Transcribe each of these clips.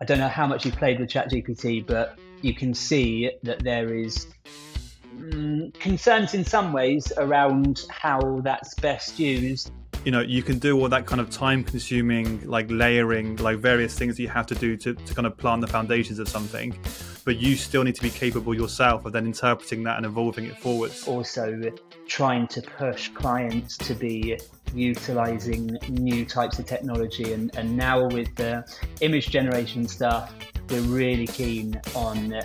I don't know how much you've played with ChatGPT, but you can see that there is mm, concerns in some ways around how that's best used. You know you can do all that kind of time consuming like layering like various things you have to do to, to kind of plant the foundations of something but you still need to be capable yourself of then interpreting that and evolving it forwards. Also trying to push clients to be utilizing new types of technology. And, and now with the image generation stuff we're really keen on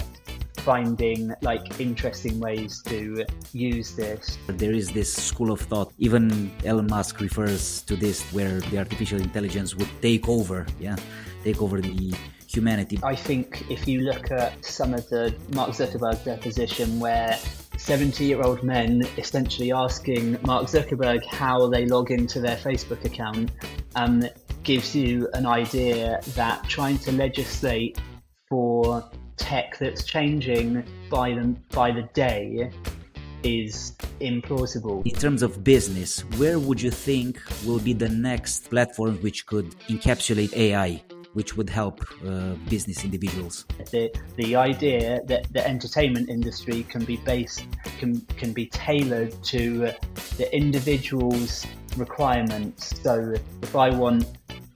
finding like interesting ways to use this. There is this school of thought, even Elon Musk refers to this, where the artificial intelligence would take over, yeah, take over the humanity. I think if you look at some of the Mark Zuckerberg deposition where 70 year old men essentially asking Mark Zuckerberg how they log into their Facebook account um, gives you an idea that trying to legislate for tech that's changing by the, by the day is implausible. In terms of business, where would you think will be the next platform which could encapsulate AI? Which would help uh, business individuals. The the idea that the entertainment industry can be based can can be tailored to the individual's requirements. So if I want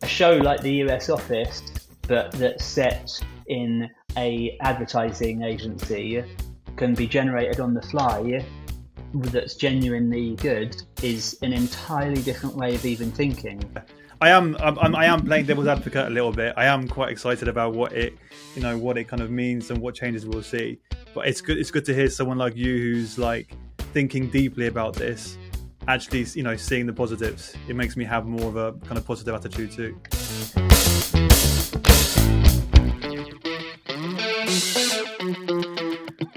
a show like the US Office, but that's set in a advertising agency can be generated on the fly that's genuinely good is an entirely different way of even thinking. I am I'm, I am playing devil's advocate a little bit. I am quite excited about what it you know what it kind of means and what changes we'll see. But it's good it's good to hear someone like you who's like thinking deeply about this, actually you know seeing the positives. It makes me have more of a kind of positive attitude too.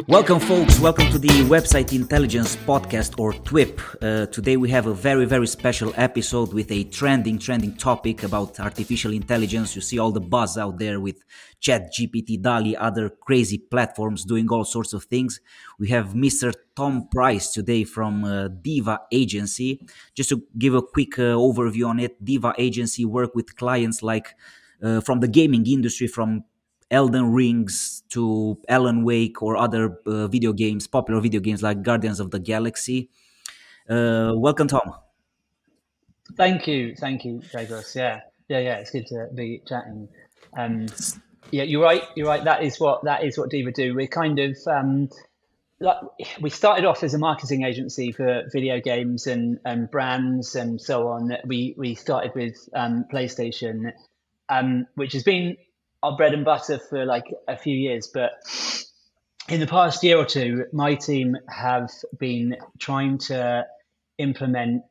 Welcome, folks. Welcome to the Website Intelligence Podcast or TWIP. Uh, today we have a very, very special episode with a trending, trending topic about artificial intelligence. You see all the buzz out there with Chat GPT, DALL-E, other crazy platforms doing all sorts of things. We have Mr. Tom Price today from uh, Diva Agency. Just to give a quick uh, overview on it, Diva Agency work with clients like uh, from the gaming industry, from Elden Rings to Alan Wake or other uh, video games, popular video games like Guardians of the Galaxy. Uh, welcome, Tom. Thank you, thank you, Dragos. Yeah, yeah, yeah. It's good to be chatting. Um, yeah, you're right. You're right. That is what that is what Diva do. We're kind of um, like we started off as a marketing agency for video games and, and brands and so on. We we started with um, PlayStation, um, which has been our bread and butter for like a few years, but in the past year or two, my team have been trying to implement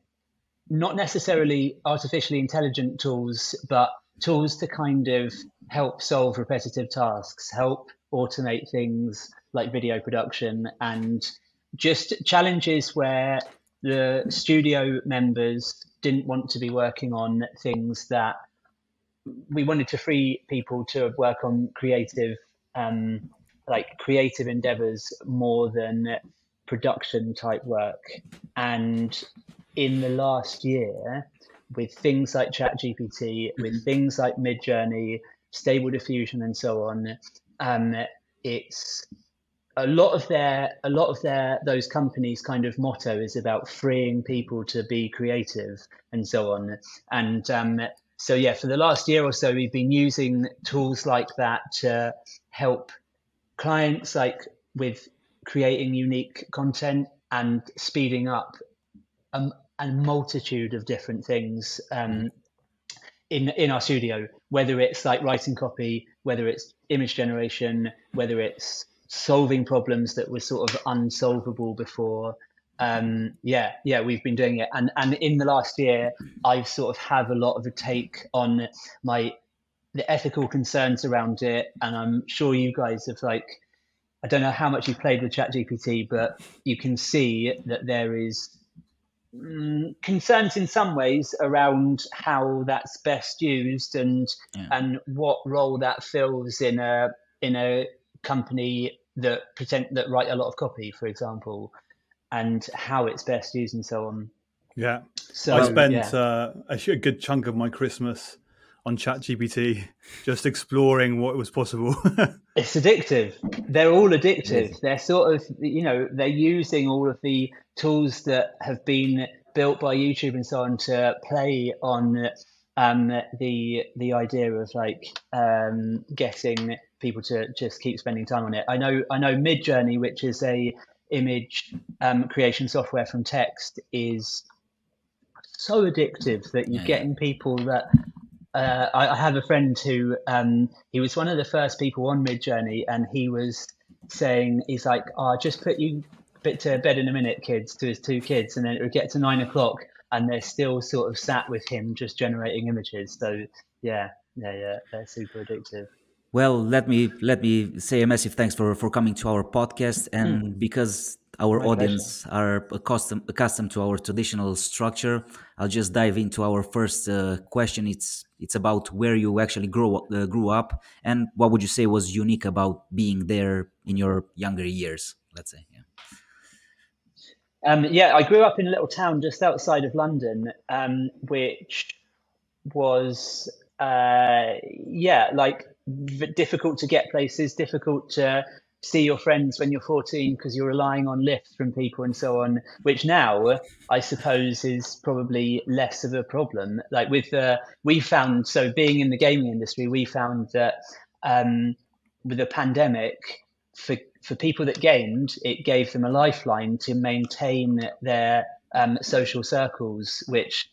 not necessarily artificially intelligent tools, but tools to kind of help solve repetitive tasks, help automate things like video production, and just challenges where the studio members didn't want to be working on things that we wanted to free people to work on creative, um, like creative endeavors more than production type work. And in the last year, with things like ChatGPT, with things like Midjourney, Stable Diffusion, and so on, um, it's a lot of their a lot of their those companies kind of motto is about freeing people to be creative and so on and um, so yeah, for the last year or so, we've been using tools like that to help clients like with creating unique content and speeding up a, a multitude of different things um, in in our studio. Whether it's like writing copy, whether it's image generation, whether it's solving problems that were sort of unsolvable before, um, yeah, yeah, we've been doing it, and and in the last year, I've sort of have a lot of a take on my the ethical concerns around it, and I'm sure you guys have like, I don't know how much you've played with ChatGPT, but you can see that there is mm, concerns in some ways around how that's best used and yeah. and what role that fills in a in a company that pretend that write a lot of copy, for example and how it's best used and so on. Yeah. So I spent yeah. uh, a good chunk of my Christmas on ChatGPT, just exploring what was possible. it's addictive. They're all addictive. They're sort of, you know, they're using all of the tools that have been built by YouTube and so on to play on um, the the idea of like um, getting people to just keep spending time on it. I know I know Midjourney, which is a image um, creation software from text, is so addictive that you're getting people that. Uh, I, I, have a friend who um, he was one of the first people on Midjourney, and he was saying he's like, "I oh, just put you bit to bed in a minute, kids," to his two kids, and then it would get to nine o'clock, and they're still sort of sat with him just generating images. So yeah, yeah, yeah, they're super addictive. Well, let me let me say a massive thanks for for coming to our podcast, and mm. because our My audience pleasure. are accustomed accustomed to our traditional structure, I'll just dive into our first uh, question. It's it's about where you actually grow uh, grew up, and what would you say was unique about being there in your younger years? Let's say. Yeah. Um, yeah, I grew up in a little town just outside of London, um, which was, uh, yeah, like difficult to get places, difficult to see your friends when you're 14 because you're relying on lifts from people and so on, which now I suppose is probably less of a problem. Like with, uh, we found, so being in the gaming industry, we found that um, with the pandemic, for for people that gamed, it gave them a lifeline to maintain their um, social circles, which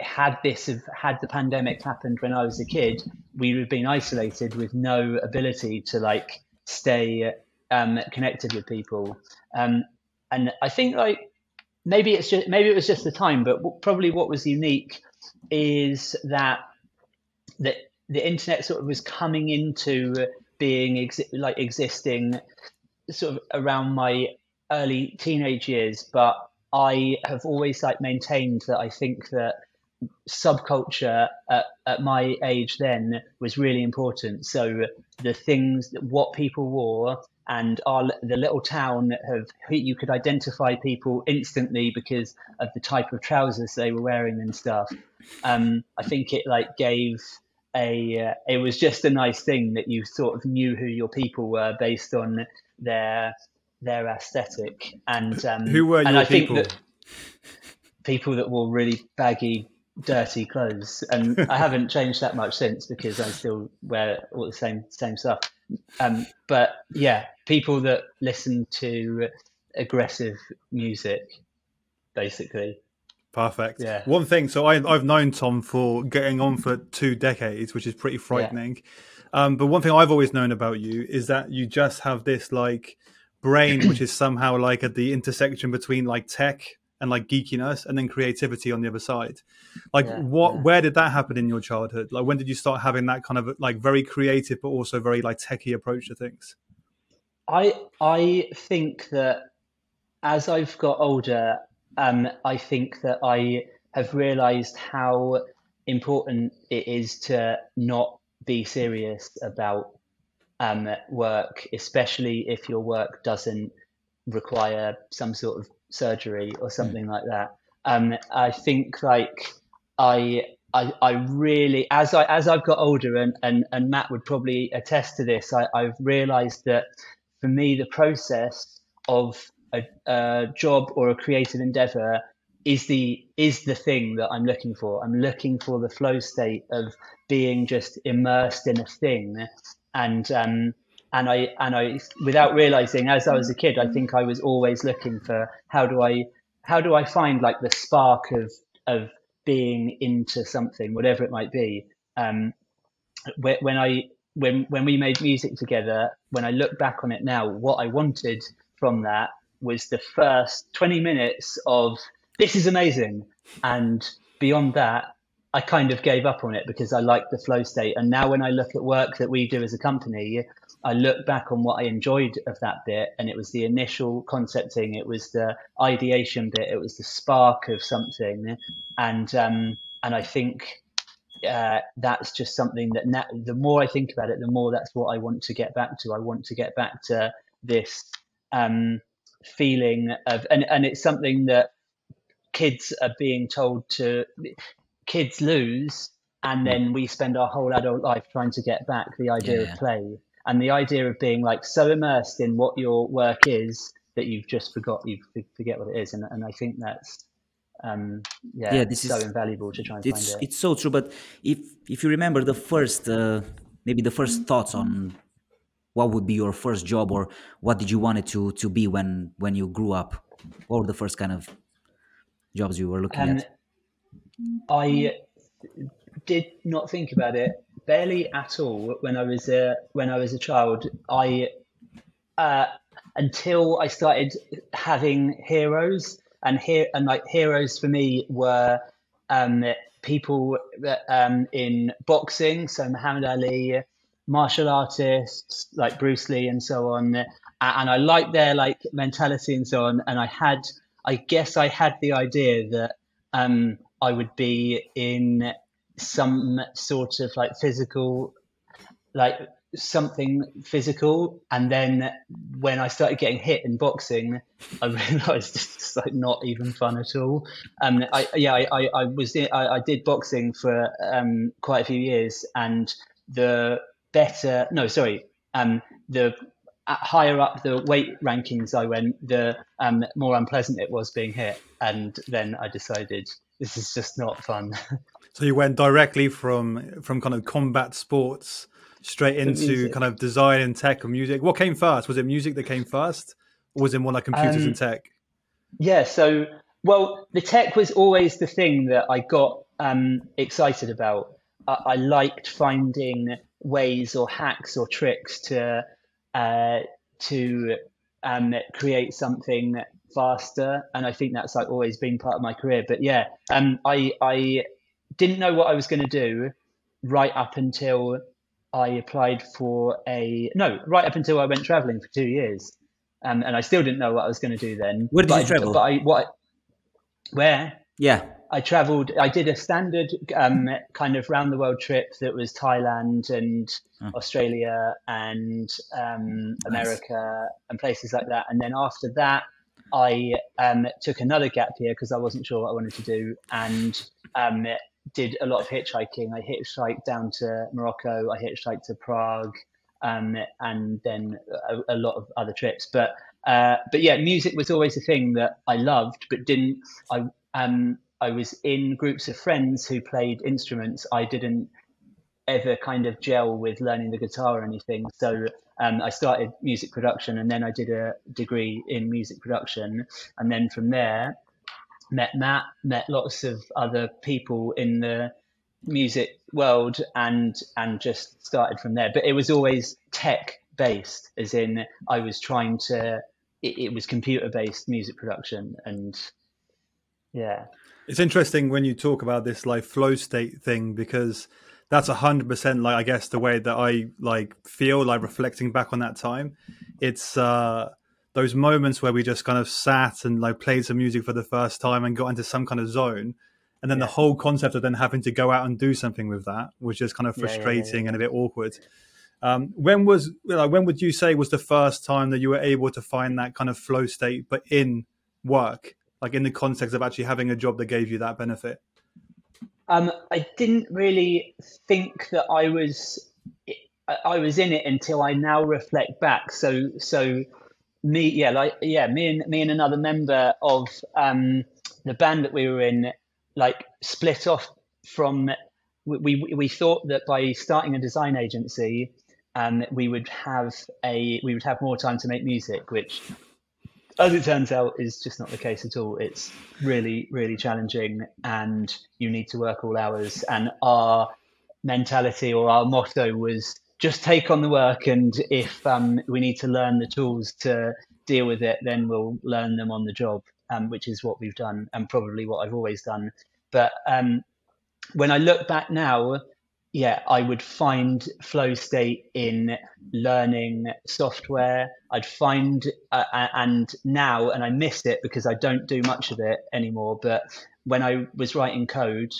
had this had the pandemic happened when I was a kid, we would have been isolated with no ability to like stay um, connected with people. Um, and I think like maybe it's just maybe it was just the time, but probably what was unique is that that the internet sort of was coming into being like existing sort of around my early teenage years, but I have always like maintained that I think that subculture at, at my age then was really important. So the things that what people wore and our the little town have you could identify people instantly because of the type of trousers they were wearing and stuff. Um, I think it like gave a uh, it was just a nice thing that you sort of knew who your people were based on their their aesthetic and um, who were and your I people? think that people that wore really baggy dirty clothes and I haven't changed that much since because I still wear all the same same stuff um, but yeah people that listen to aggressive music basically Perfect. Yeah. One thing, so I, have known Tom for getting on for two decades, which is pretty frightening. Yeah. Um, but one thing I've always known about you is that you just have this like brain, which is somehow like at the intersection between like tech and like geekiness, and then creativity on the other side. Like, yeah, what? Yeah. Where did that happen in your childhood? Like, when did you start having that kind of like very creative, but also very like techie approach to things? I I think that as I've got older, um, I think that I have realized how important it is to not be serious about um, work, especially if your work doesn't require some sort of surgery or something mm. like that. Um, I think like I, I, I really, as I as I've got older, and and, and Matt would probably attest to this. I, I've realised that for me, the process of a, a job or a creative endeavor is the is the thing that I'm looking for. I'm looking for the flow state of being just immersed in a thing, and um, and I and I without realizing as I was a kid, I think I was always looking for how do I how do I find like the spark of of being into something, whatever it might be. Um, when I when when we made music together, when I look back on it now, what I wanted from that was the first 20 minutes of this is amazing. And beyond that, I kind of gave up on it because I liked the flow state. And now when I look at work that we do as a company, I look back on what I enjoyed of that bit, and it was the initial concepting, it was the ideation bit, it was the spark of something, and um, and I think uh, that's just something that na- the more I think about it, the more that's what I want to get back to. I want to get back to this um, feeling of and, and it's something that kids are being told to kids lose and then we spend our whole adult life trying to get back the idea Yeah. of play and the idea of being like so immersed in what your work is that you've just forgot you forget what it is and, and i think that's um yeah, Yeah, this so is- invaluable to try and it's find it. it's so true but if if you remember the first uh, maybe the first thoughts on what would be your first job or what did you want it to to be when when you grew up? Or the first kind of jobs you were looking Um, at I did not think about it barely at all when I was a when I was a child. I uh, until I started having heroes and here and like heroes for me were um, people um, in boxing, so Muhammad Ali, martial artists like Bruce Lee and so on, and I liked their like mentality and so on. And I had, I guess, I had the idea that um, I would be in some sort of like physical, like something physical. And then when I started getting hit in boxing, I realized it's like not even fun at all. Um, I, yeah, I, I, I was, I, I did boxing for um, quite a few years and the better, no, sorry, um, the uh, higher up the weight rankings I went, the um, more unpleasant it was being hit. And then I decided this is just not fun. So you went directly from from kind of combat sports straight into kind of design and tech and music. What came first? Was it music that came first, or was it more like computers Um, and tech? Yeah, so well, the tech was always the thing that I got um, excited about. I, I liked finding ways or hacks or tricks to uh, to um, create something faster, and I think that's like always been part of my career. But yeah, um, I I didn't know what I was going to do right up until I applied for a no, right up until I went traveling for two years. Um, and I still didn't know what I was going to do then. Where did but you I, travel? But I what? Where yeah I travelled, I did a standard um, kind of round the world trip that was Thailand and Oh. Australia and um, America and places like that. And then after that, I um, took another gap year because I wasn't sure what I wanted to do and um, did a lot of hitchhiking. I hitchhiked down to Morocco, I hitchhiked to Prague, um, and then a, a lot of other trips. But uh, but yeah, music was always a thing that I loved, but didn't. I um, I was in groups of friends who played instruments. I didn't ever kind of gel with learning the guitar or anything. So um, I started music production, and then I did a degree in music production, and then from there met Matt, met lots of other people in the music world, and and just started from there. But it was always tech based, as in I was trying to. It, it was computer based music production, and yeah. It's interesting when you talk about this like flow state thing because that's a hundred percent like I guess the way that I like feel like reflecting back on that time. It's uh those moments where we just kind of sat and like played some music for the first time and got into some kind of zone. And then the whole concept of then having to go out and do something with that was just kind of Yeah, yeah, yeah, frustrating yeah. and a bit awkward. Um, when was like when would you say was the first time that you were able to find that kind of flow state, but in work, like in the context of actually having a job that gave you that benefit? Um, I didn't really think that I was I- was in it until I now reflect back. So so me yeah like yeah me and me and another member of um, the band that we were in like split off from we we, we thought that by starting a design agency um, we would have a we would have more time to make music which as it turns out is just not the case at all. It's really really challenging and you need to work all hours. And our mentality or our motto was just take on the work and if um, we need to learn the tools to deal with it then we'll learn them on the job um, which is what we've done and probably what i've always done. But um, when i look back now yeah, I would find flow state in learning software. I'd find, uh, and now, and I miss it because I don't do much of it anymore. But when I was writing code,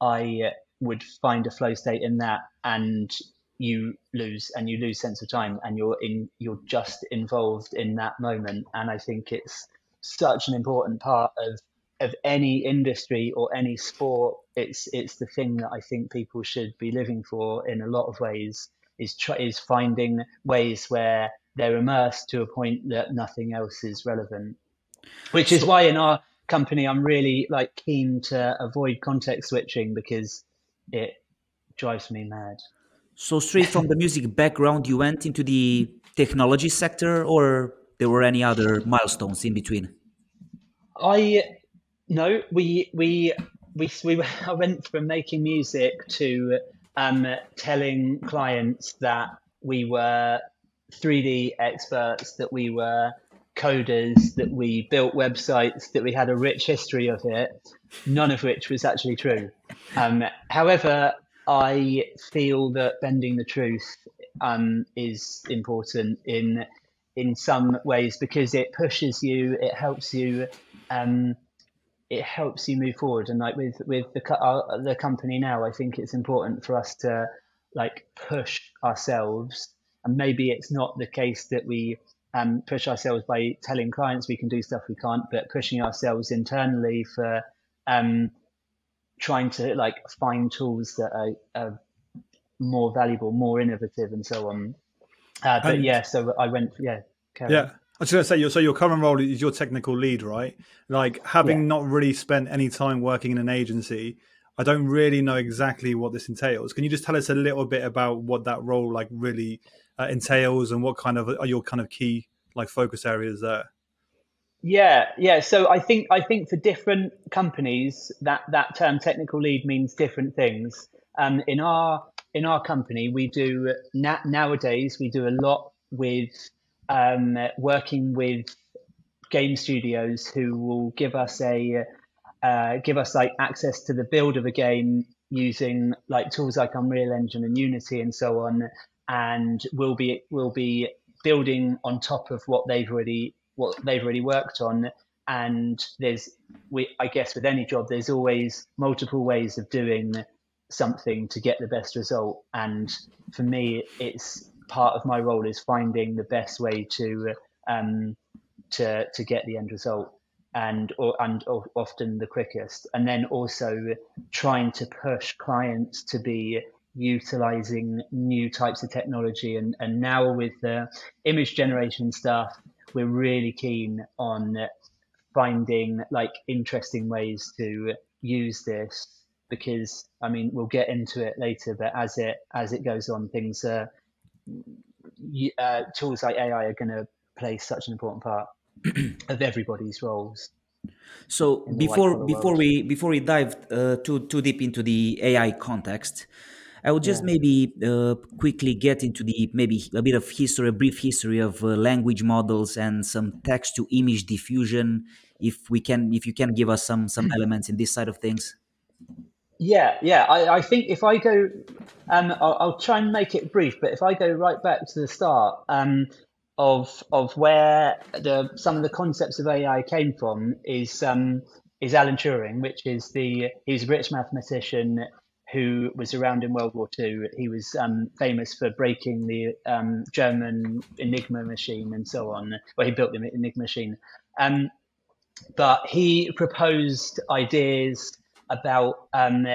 I would find a flow state in that, and you lose, and you lose sense of time, and you're in, you're just involved in that moment. And I think it's such an important part of of any industry or any sport, it's it's the thing that I think people should be living for in a lot of ways. Is try, is finding ways where they're immersed to a point that nothing else is relevant. Which is why in our company I'm really like keen to avoid context switching because it drives me mad. So straight from the music background, you went into the technology sector, or there were any other milestones in between? I no, we we we we I went from making music to um, telling clients that we were 3D experts, that we were coders, that we built websites, that we had a rich history of it, none of which was actually true. Um, however, I feel that bending the truth um, is important in in some ways because it pushes you, it helps you, um, it helps you move forward. And like with with the uh, the company now, I think it's important for us to like push ourselves. And maybe it's not the case that we um, push ourselves by telling clients we can do stuff we can't, but pushing ourselves internally for um, trying to like find tools that are, are more valuable, more innovative, and so on. Uh, but and, yeah, so I went, yeah, yeah. I was going to say, so your current role is your technical lead, right? Like having yeah. not really spent any time working in an agency, I don't really know exactly what this entails. Can you just tell us a little bit about what that role like really uh, entails and what kind of are your kind of key like focus areas there? Yeah, yeah. So I think I think for different companies that that term technical lead means different things. Um, in our in our company, we do na- nowadays we do a lot with um, working with game studios who will give us a uh, give us like access to the build of a game using like tools like Unreal Engine and Unity and so on, and we'll be we'll be building on top of what they've already what they've already worked on. And there's we i guess with any job there's always multiple ways of doing something to get the best result. And for me it's part of my role is finding the best way to um to to get the end result and or and or often the quickest. And then also trying to push clients to be utilizing new types of technology. And and now with the image generation stuff we're really keen on finding like interesting ways to use this because I mean we'll get into it later, but as it as it goes on, things uh, uh tools like AI are going to play such an important part of everybody's roles. So before before we before we dive uh, too too deep into the AI context, I would just yeah. maybe uh, quickly get into the maybe a bit of history, a brief history of uh, language models and some text to image diffusion. If we can, if you can give us some some elements in this side of things. Yeah, yeah. I, I think if I go, um, I'll, I'll, try and make it brief. But if I go right back to the start um, of of where the some of the concepts of AI came from is um, is Alan Turing, which is the he's a British mathematician who was around in World War II. He was um, famous for breaking the um, German Enigma machine and so on. Well, he built the Enigma machine. Um, but he proposed ideas about um,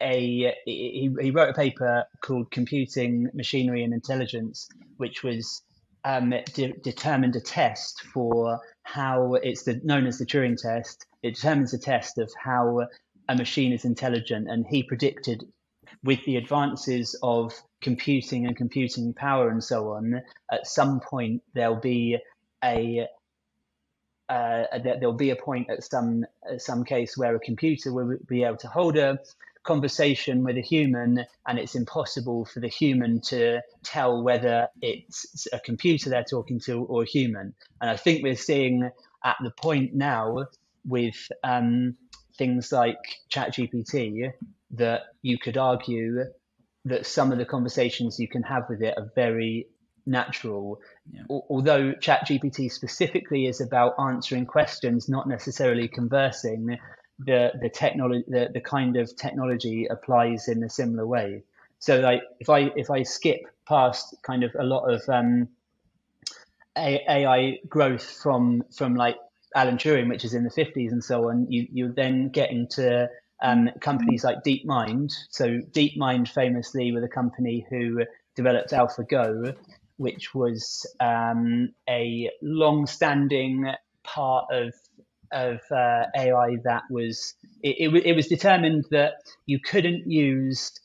a. He, he, wrote a paper called Computing Machinery and Intelligence, which was um, de- determined a test for how it's the, known as the Turing test. It determines a test of how a machine is intelligent. And he predicted with the advances of computing and computing power and so on, at some point there'll be a uh, there'll be a point at some at some case where a computer will be able to hold a conversation with a human, and it's impossible for the human to tell whether it's a computer they're talking to or a human. And I think we're seeing at the point now with um, things like ChatGPT that you could argue that some of the conversations you can have with it are very natural. Yeah. Although ChatGPT specifically is about answering questions, not necessarily conversing, the the technology the, the kind of technology applies in a similar way. So like if I if I skip past kind of a lot of um, AI growth from from like Alan Turing, which is in the 50s and so on, you, you then get into um, companies like DeepMind. So DeepMind famously were the company who developed AlphaGo, which was um, a long-standing part of of uh, AI that was it, it, it, was determined that you couldn't use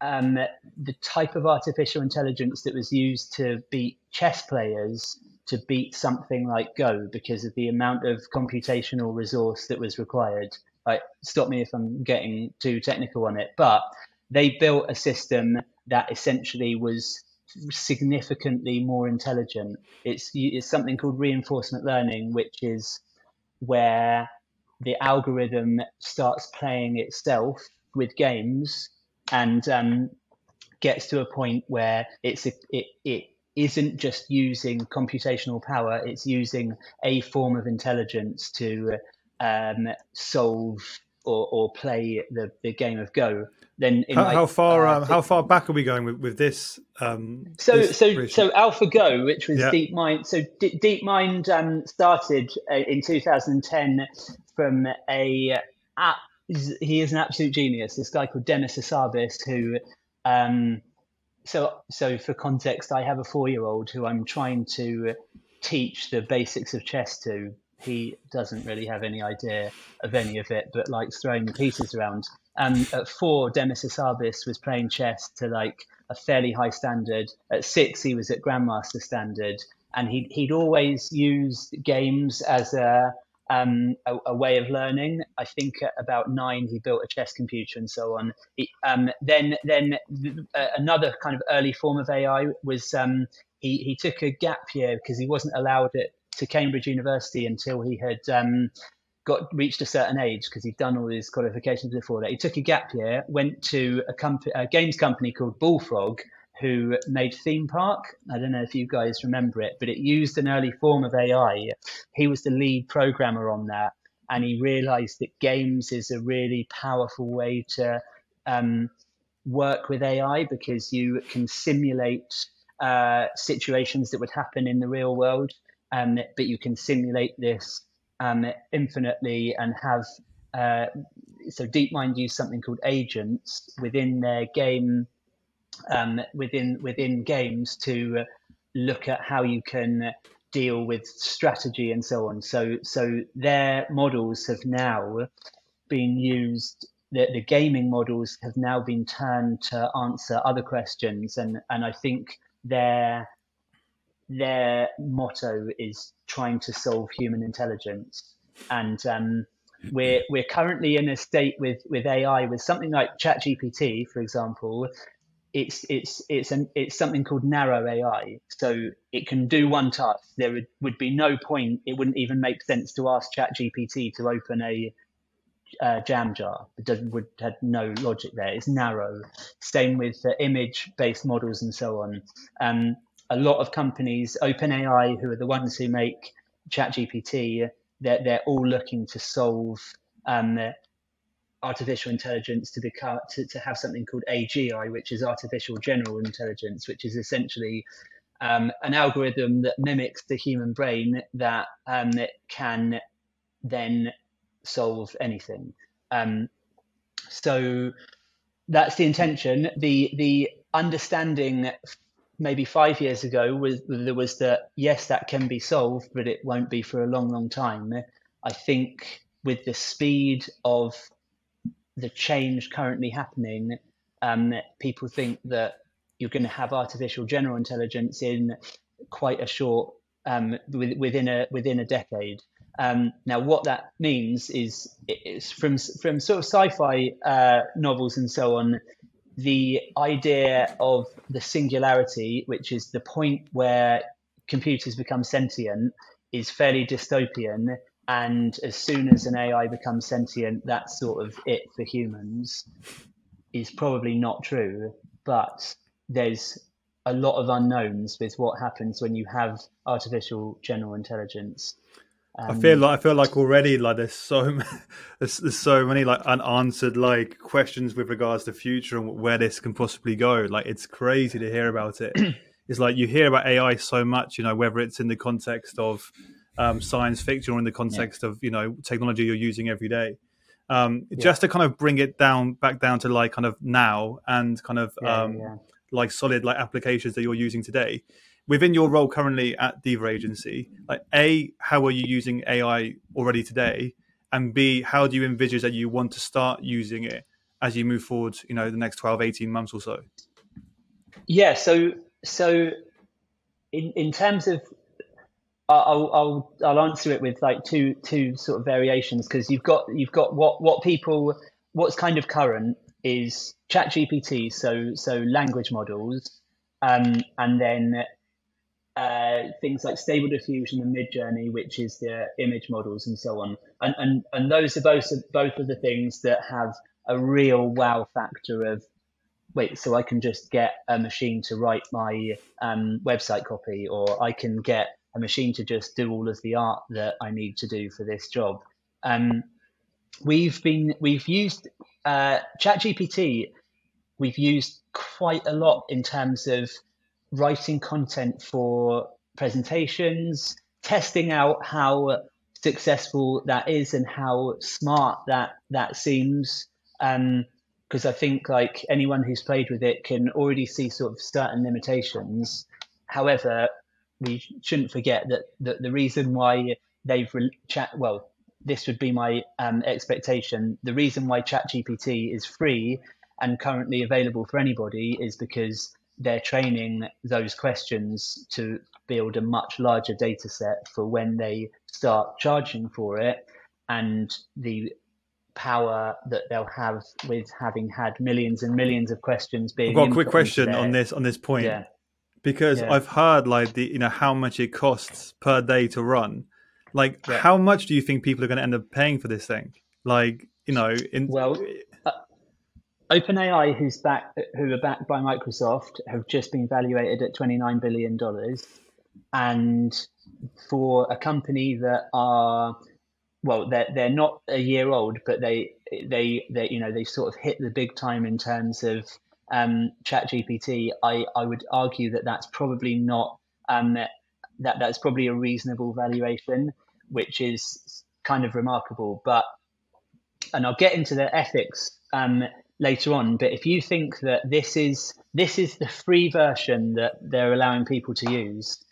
um, the type of artificial intelligence that was used to beat chess players to beat something like Go because of the amount of computational resource that was required. Like, stop me if I'm getting too technical on it, but they built a system that essentially was significantly more intelligent. It's it's something called reinforcement learning, which is where the algorithm starts playing itself with games and um, gets to a point where it's a, it it isn't just using computational power; it's using a form of intelligence to um, solve or, or play the, the game of Go. Then how, how, far uh, um, how far back are we going with, with this? Um, so this so so AlphaGo, which was yeah. DeepMind. So D- DeepMind um, started uh, in 2010 from a app. He is an absolute genius. This guy called Demis Hassabis, who um, so so for context, I have a four year old who I'm trying to teach the basics of chess to he doesn't really have any idea of any of it, but likes throwing the pieces around. And at four, Demis Hassabis was playing chess to like a fairly high standard. At six, he was at grandmaster standard, and he'd he'd always used games as a um, a, a, way of learning. I think at about nine, he built a chess computer and so on. He, um, then, then uh, another kind of early form of AI was um, he, he took a gap year because he wasn't allowed it to Cambridge University until he had um, got reached a certain age because he'd done all his qualifications before that. He took a gap year, went to a, comp- a games company called Bullfrog, who made Theme Park. I don't know if you guys remember it, but it used an early form of AI. He was the lead programmer on that, and he realized that games is a really powerful way to um, work with AI because you can simulate uh, situations that would happen in the real world um, but you can simulate this um, infinitely and have. Uh, so DeepMind use something called agents within their game, um, within within games to look at how you can deal with strategy and so on. So so their models have now been used. The, the gaming models have now been turned to answer other questions, and and I think they're their motto is trying to solve human intelligence, and um, we're we're currently in a state with with AI with something like ChatGPT, for example. It's it's it's an it's something called narrow AI. So it can do one task. There would, would be no point. It wouldn't even make sense to ask ChatGPT to open a uh, jam jar. It doesn't would had no logic there. It's narrow. Same with uh, image based models and so on. Um, a lot of companies, OpenAI, who are the ones who make ChatGPT, they're, they're all looking to solve um, artificial intelligence to become to, to have something called AGI, which is artificial general intelligence, which is essentially um, an algorithm that mimics the human brain that um, can then solve anything. Um, so that's the intention. The the understanding maybe five years ago was there was that yes that can be solved but it won't be for a long long time. I think with the speed of the change currently happening um, people think that you're going to have artificial general intelligence in quite a short um, within a within a decade. Um, now, what that means is, is from from sort of sci-fi uh, novels and so on the idea of the singularity, which is the point where computers become sentient, is fairly dystopian. And as soon as an AI becomes sentient, that's sort of it for humans, is probably not true. But there's a lot of unknowns with what happens when you have artificial general intelligence. Um, I feel like I feel like already like there's so there's, there's so many like unanswered like questions with regards to future and where this can possibly go. Like it's crazy to hear about it. it's like you hear about AI so much, you know, whether it's in the context of um, science fiction or in the context yeah. of you know technology you're using every day. Um, yeah. Just to kind of bring it down back down to like kind of now and kind of yeah, um, like solid like applications that you're using today. Within your role currently at Diva Agency, like a, how are you using AI already today, and b, how do you envisage that you want to start using it as you move forward? You know, the next 12, 18 months or so. Yeah. So so in in terms of I'll, I'll I'll answer it with like two two sort of variations because you've got you've got what what people what's kind of current is chat gpt so so language models um, and then uh, things like stable diffusion and midjourney which is the image models and so on and and, and those are both both of the things that have a real wow factor of wait so i can just get a machine to write my um, website copy or i can get a machine to just do all of the art that I need to do for this job. Um, we've been we've used uh, ChatGPT. We've used quite a lot in terms of writing content for presentations, testing out how successful that is and how smart that that seems. because um, I think like anyone who's played with it can already see sort of certain limitations. However, we shouldn't forget that, that the reason why they've re- chat well this would be my um, expectation the reason why ChatGPT is free and currently available for anybody is because they're training those questions to build a much larger data set for when they start charging for it and the power that they'll have with having had millions and millions of questions being I've got a quick question on this on this point yeah because yeah. I've heard like the you know how much it costs per day to run. Like, yeah. how much do you think people are going to end up paying for this thing? Like, you know, in well, OpenAI, who's back, who are backed by Microsoft, have just been valuated at twenty nine billion dollars, and for a company that are well, they're they're not a year old, but they they they you know they sort of hit the big time in terms of um, ChatGPT, I, I would argue that that's probably not um, that that's probably a reasonable valuation, which is kind of remarkable. But and I'll get into the ethics um, later on. But if you think that this is this is the free version that they're allowing people to use,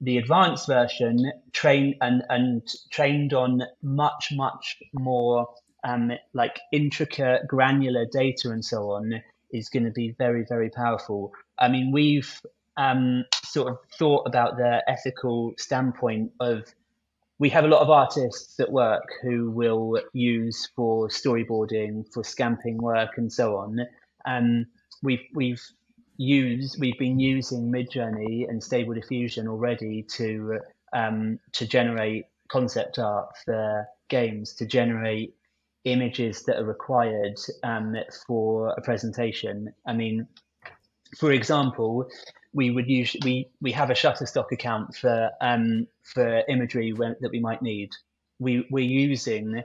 the advanced version trained and and trained on much much more um, like intricate granular data and so on is going to be very, very powerful. I mean, we've um, sort of thought about the ethical standpoint of we have a lot of artists at work who will use for storyboarding, for scamping work, and so on. And we've we've used we've been using Midjourney and Stable Diffusion already to um, to generate concept art for games, to generate images that are required um, for a presentation. I mean, for example, we would use we we have a Shutterstock account for um, for imagery when, that we might need. We we're using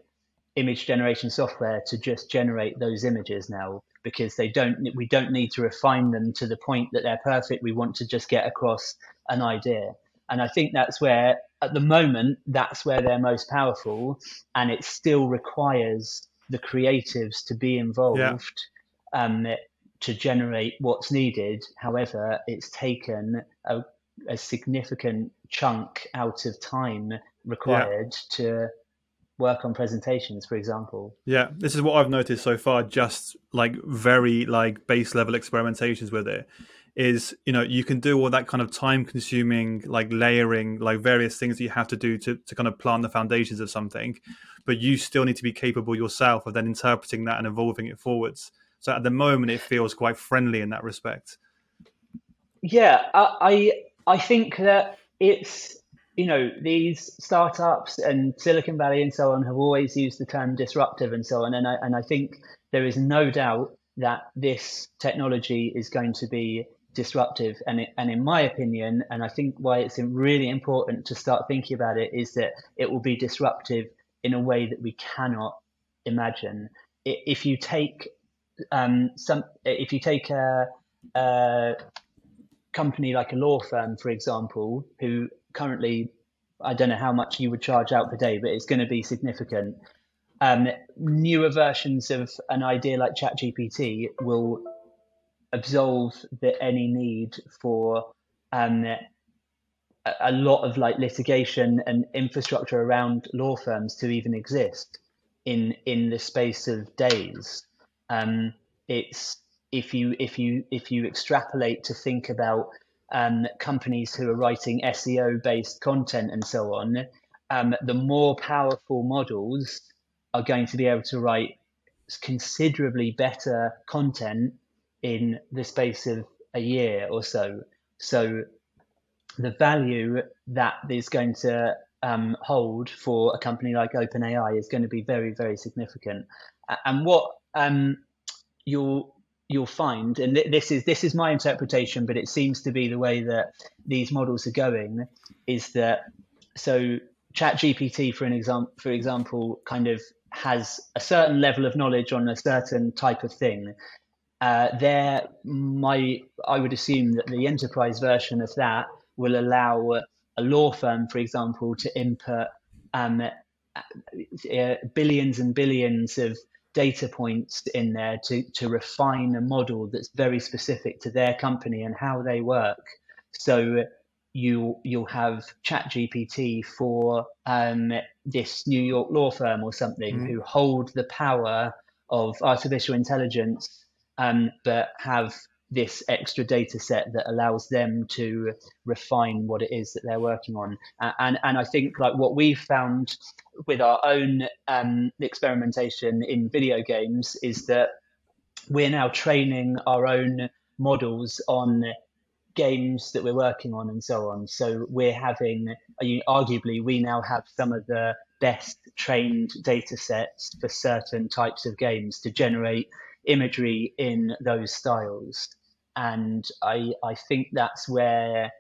image generation software to just generate those images now because they don't we don't need to refine them to the point that they're perfect. We want to just get across an idea. And I think that's where, at the moment, that's where they're most powerful. And it still requires the creatives to be involved yeah. um, to generate what's needed. However, it's taken a, a significant chunk out of time required yeah. to work on presentations for example yeah this is what i've noticed so far just like very like base level experimentations with it is you know you can do all that kind of time consuming like layering like various things that you have to do to, to kind of plant the foundations of something but you still need to be capable yourself of then interpreting that and evolving it forwards so at the moment it feels quite friendly in that respect yeah i i think that it's you know these startups and silicon valley and so on have always used the term disruptive and so on and i and i think there is no doubt that this technology is going to be disruptive. And it, and in my opinion, and I think why it's really important to start thinking about it is that it will be disruptive in a way that we cannot imagine. If you take um, some, if you take a, a company like a law firm, for example, who currently I don't know how much you would charge out per day, but it's going to be significant. Um, newer versions of an idea like ChatGPT will absolve the, any need for um, a, a lot of like litigation and infrastructure around law firms to even exist in in the space of days. Um, it's if you if you if you extrapolate to think about um, companies who are writing SEO based content and so on, um, the more powerful models are going to be able to write considerably better content in the space of a year or so. So the value that is going to um, hold for a company like OpenAI is going to be very, very significant. And what um, you'll you'll find, and this is this is my interpretation, but it seems to be the way that these models are going, is that so ChatGPT, for an example, for example, kind of has a certain level of knowledge on a certain type of thing. Uh, there, my I would assume that the enterprise version of that will allow a law firm, for example, to input um, uh, billions and billions of data points in there to, to refine a model that's very specific to their company and how they work. So you you'll have ChatGPT for um, this New York law firm or something mm-hmm. who hold the power of artificial intelligence, um, but have this extra data set that allows them to refine what it is that they're working on. And and I think like what we've found with our own um, experimentation in video games is that we're now training our own models on games that we're working on and so on. So we're having, arguably, we now have some of the best trained data sets for certain types of games to generate imagery in those styles. And I, I think that's where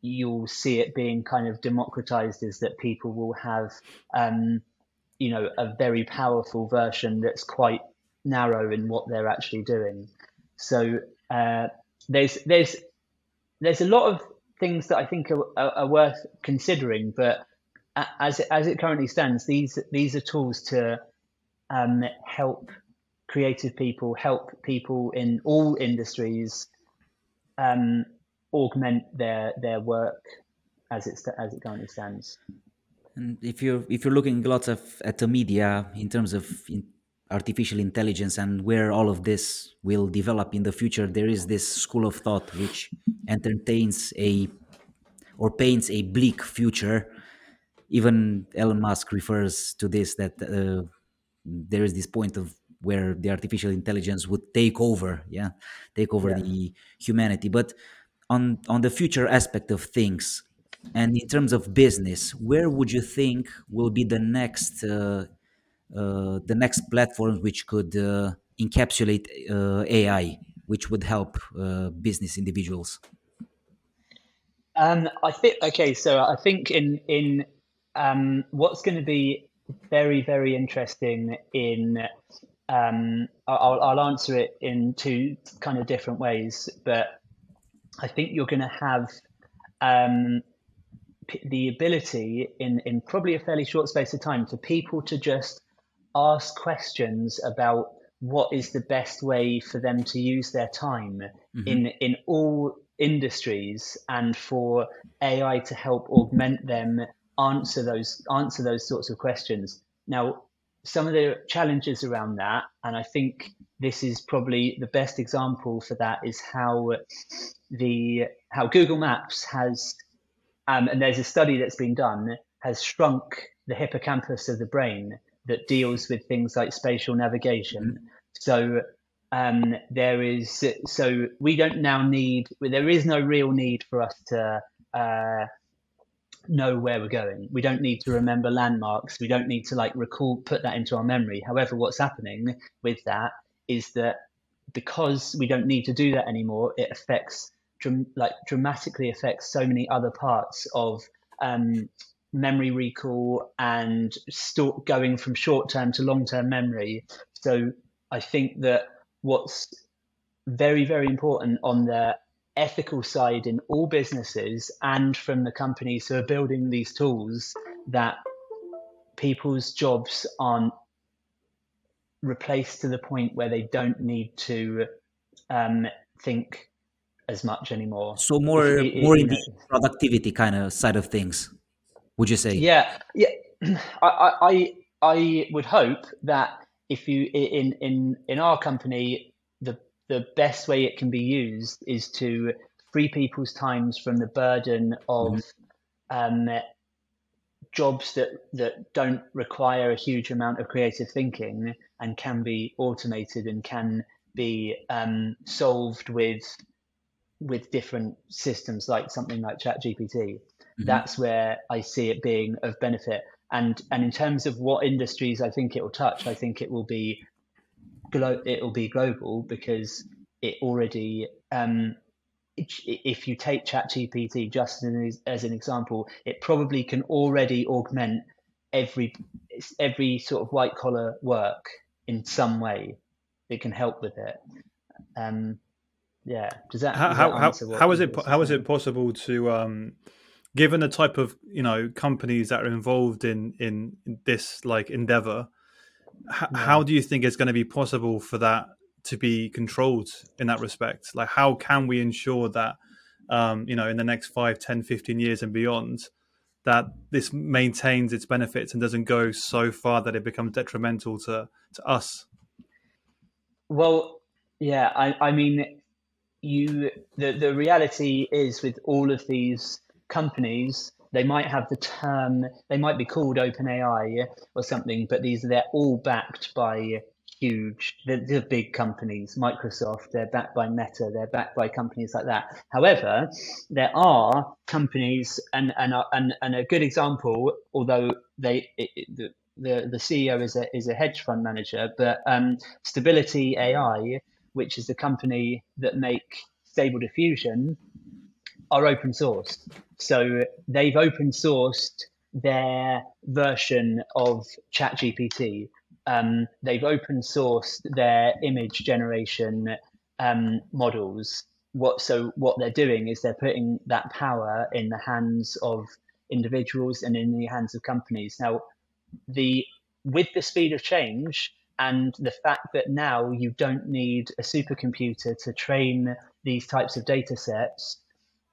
you'll see it being kind of democratized is that people will have, um, you know, a very powerful version that's quite narrow in what they're actually doing. So uh, there's there's there's a lot of things that I think are, are, are worth considering, but as it, as it currently stands, these these are tools to um, help creative people, help people in all industries um, augment their their work as it as it currently stands. And if you're if you're looking lots of at the media in terms of in artificial intelligence and where all of this will develop in the future, there is this school of thought which entertains a or paints a bleak future. Even Elon Musk refers to this that uh, there is this point of where the artificial intelligence would take over, yeah, take over yeah. the humanity. But on on the future aspect of things, and in terms of business, where would you think will be the next uh, uh, the next platforms which could uh, encapsulate uh, AI, which would help uh, business individuals? Um, I think okay, so I think in in um, what's going to be very very interesting in um, I'll, I'll answer it in two kind of different ways, but I think you're going to have um, p- the ability in, in probably a fairly short space of time for people to just ask questions about what is the best way for them to use their time mm-hmm. in in all industries and for AI to help augment them answer those answer those sorts of questions. Now, some of the challenges around that, and I think this is probably the best example for that, is how the how Google Maps has, um, and there's a study that's been done, has shrunk the hippocampus of the brain that deals with things like spatial navigation. Mm-hmm. So um, there is so we don't now need there is no real need for us to uh, know where we're going. We don't need to remember landmarks. We don't need to like recall, put that into our memory. However, what's happening with that is that because we don't need to do that anymore, it affects like dramatically affects so many other parts of um, memory recall and store, going from short term to long term memory. So I think that what's very very important on the ethical side in all businesses and from the companies who are building these tools that people's jobs aren't replaced to the point where they don't need to um, think as much anymore. So more if, more in the productivity kind of side of things, would you say? Yeah, yeah. I I I would hope that if you in in in our company the best way it can be used is to free people's times from the burden of mm-hmm. um, jobs that that don't require a huge amount of creative thinking and can be automated and can be um, solved with with different systems like something like ChatGPT. Mm-hmm. That's where I see it being of benefit. And and in terms of what industries I think it will touch, I think it will be glo- it will be global because it already um, if you take ChatGPT just as, as an example, it probably can already augment every every sort of white collar work in some way. It can help with it. Um, yeah. Does that, how, does that how, how is it how is it possible to um, given the type of you know companies that are involved in in this like endeavor h- yeah. how do you think it's going to be possible for that to be controlled in that respect like how can we ensure that um, you know in the next 5 10 15 years and beyond that this maintains its benefits and doesn't go so far that it becomes detrimental to to us well yeah i i mean you the the reality is with all of these companies they might have the term they might be called OpenAI or something, but these they're all backed by huge the, the big companies microsoft they're backed by meta they're backed by companies like that. However there are companies and and and, and a good example although they it, the, the the ceo is a is a hedge fund manager but um, stability ai which is the company that make stable diffusion are open sourced. So they've open sourced their version of ChatGPT. Um, they've open sourced their image generation um, models. What so what they're doing is they're putting that power in the hands of individuals and in the hands of companies. Now, the with the speed of change and the fact that now you don't need a supercomputer to train these types of data sets,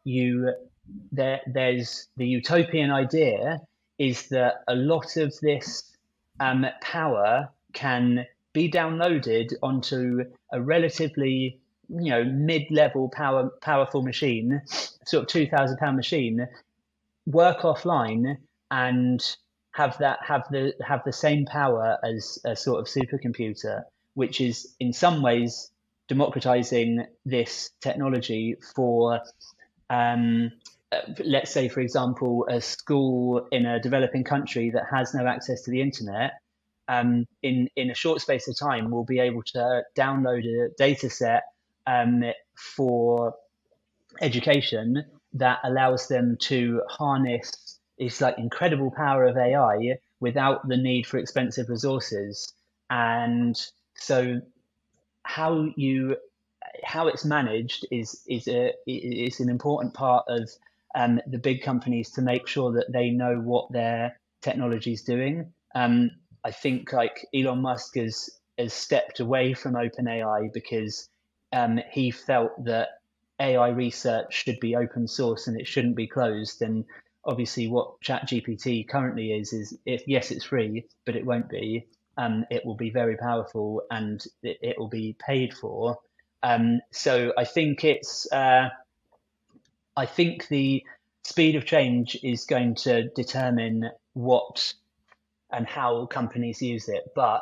you there there's the utopian idea is that a lot of this um, power can be downloaded onto a relatively you know mid-level power powerful machine sort of 2000 pound machine work offline and have that have the have the same power as a sort of supercomputer which is in some ways democratizing this technology for um, uh, let's say, for example, a school in a developing country that has no access to the internet, um, in in a short space of time, will be able to download a data set um, for education that allows them to harness this like incredible power of AI without the need for expensive resources. And so, how you how it's managed is is a is an important part of um, the big companies to make sure that they know what their technology is doing. Um, I think like Elon Musk has has stepped away from OpenAI because um, he felt that AI research should be open source and it shouldn't be closed. And obviously, what ChatGPT currently is is if yes, it's free, but it won't be. Um, it will be very powerful and it, it will be paid for. Um, so I think it's uh, I think the speed of change is going to determine what and how companies use it. But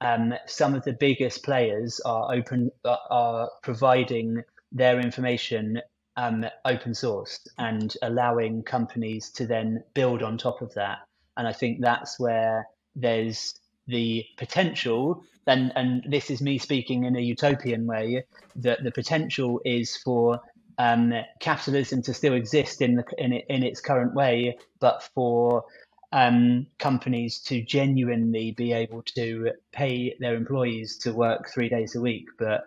um, some of the biggest players are open are providing their information um, open source and allowing companies to then build on top of that. And I think that's where there's the potential and and this is me speaking in a utopian way that the potential is for um, capitalism to still exist in the in, it, in its current way, but for um, companies to genuinely be able to pay their employees to work three days a week, but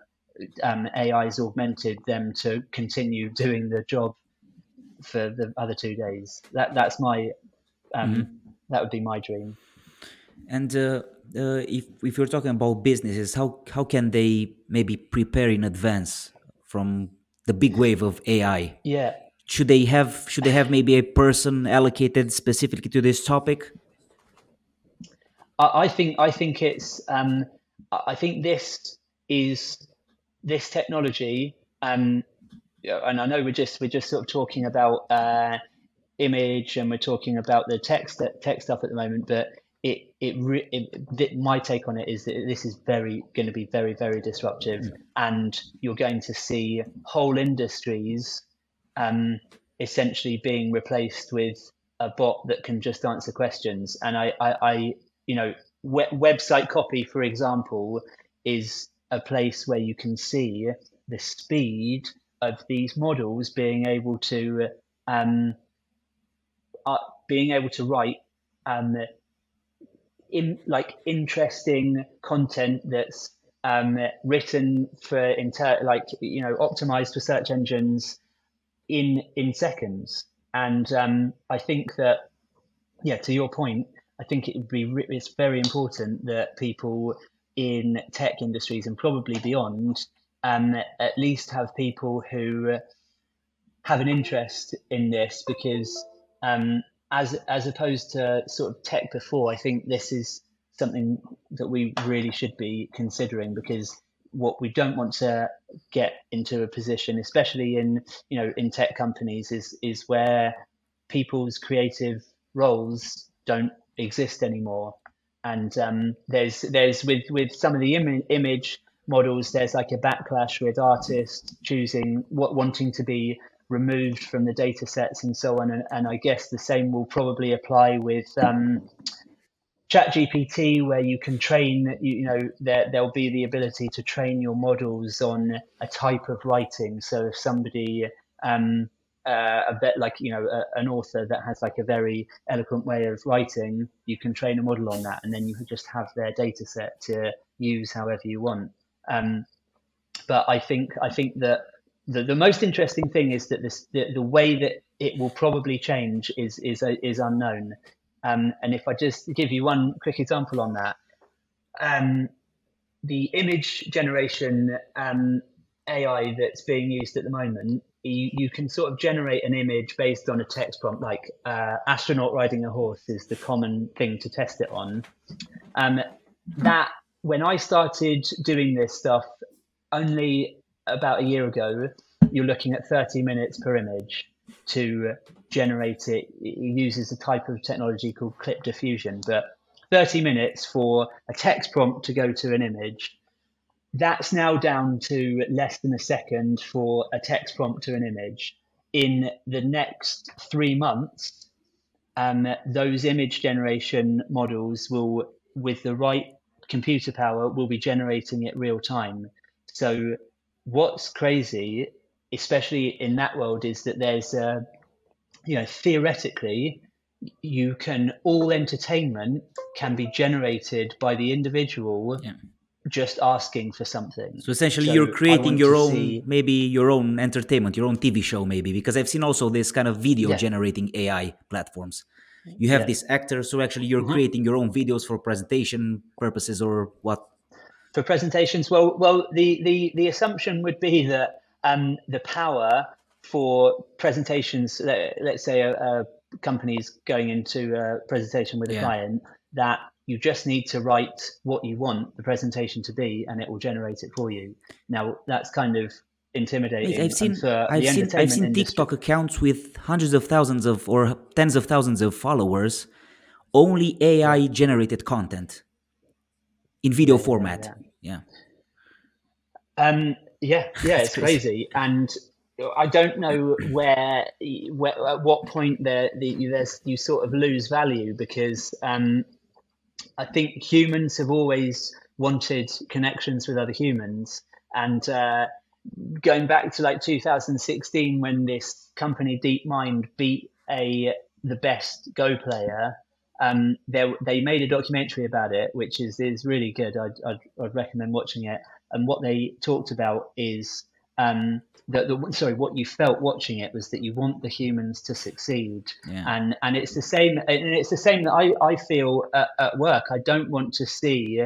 um, AI's augmented them to continue doing the job for the other two days. That that's my um, mm-hmm. that would be my dream. And uh, uh, if if you're talking about businesses, how how can they maybe prepare in advance from the big wave of AI? Yeah. Should they have should they have maybe a person allocated specifically to this topic? I, I think I think it's um, I think this is this technology um, and I know we're just we're just sort of talking about uh, image and we're talking about the text tech stuff at the moment, but it it, it, my take on it is that this is very going to be very very disruptive, mm. and you're going to see whole industries um, essentially being replaced with a bot that can just answer questions. And I I, I you know we- website copy, for example, is a place where you can see the speed of these models being able to um, uh, being able to write um, in like interesting content that's um, written for inter like you know optimized for search engines in in seconds. And um, I think that yeah to your point I think it would be it's very important that people in tech industries and probably beyond um, at least have people who have an interest in this because um, as as opposed to sort of tech before, I think this is something that we really should be considering because what we don't want to get into a position, especially in you know in tech companies, is is where people's creative roles don't exist anymore. And um, there's there's with with some of the Im- image models, there's like a backlash with artists choosing what wanting to be removed from the data sets and so on. And, and I guess the same will probably apply with um, ChatGPT, where you can train, you, you know, there, there'll be the ability to train your models on a type of writing. So if somebody, um, uh, a bit like, you know, a, an author that has like a very eloquent way of writing, you can train a model on that. And then you just have their data set to use however you want. Um, but I think I think that the, the most interesting thing is that this the, the way that it will probably change is is is unknown. Um, and if I just give you one quick example on that, um, the image generation um, AI that's being used at the moment, you, you, can sort of generate an image based on a text prompt, like uh, astronaut riding a horse is the common thing to test it on. Um, that when I started doing this stuff only about a year ago, you're looking at 30 minutes per image to generate it. It uses a type of technology called clip diffusion, but 30 minutes for a text prompt to go to an image. That's now down to less than a second for a text prompt to an image. In the next three months, um, those image generation models will, with the right computer power will be generating it real time. So what's crazy, especially in that world, is that there's a, you know, theoretically, you can all entertainment can be generated by the individual yeah. just asking for something. So essentially, so you're creating your own, see... maybe your own entertainment, your own TV show, maybe because I've seen also this kind of video yeah. generating AI platforms you have yeah. this actor so actually you're mm-hmm. creating your own videos for presentation purposes or what for presentations well well the the the assumption would be that um, the power for presentations let, us say a, a company's going into a presentation with a yeah. client that you just need to write what you want the presentation to be and it will generate it for you now that's kind of intimidating. I've seen, I've seen, I've seen TikTok accounts with hundreds of thousands of or tens of thousands of followers, only AI generated content in video yeah, format. Yeah. yeah. Um. Yeah. Yeah. it's crazy. and I don't know where, where at what point there the, there's you sort of lose value because um, I think humans have always wanted connections with other humans, and uh, going back to like 2016 when this company DeepMind beat a the best Go player. Um, they they made a documentary about it, which is is really good. I'd, I'd, I'd recommend watching it. and what they talked about is um, that the sorry, what you felt watching it was that you want the humans to succeed, yeah. and and it's the same, and it's the same that I I feel at, at work. I don't want to see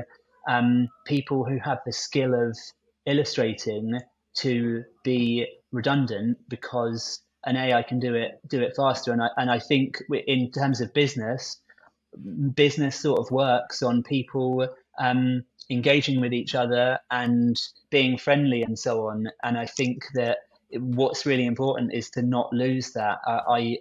um, people who have the skill of illustrating to be redundant because an AI can do it do it faster. And I and I think in terms of business, business sort of works on people um, engaging with each other and being friendly and so on. And I think that what's really important is to not lose that. Uh, I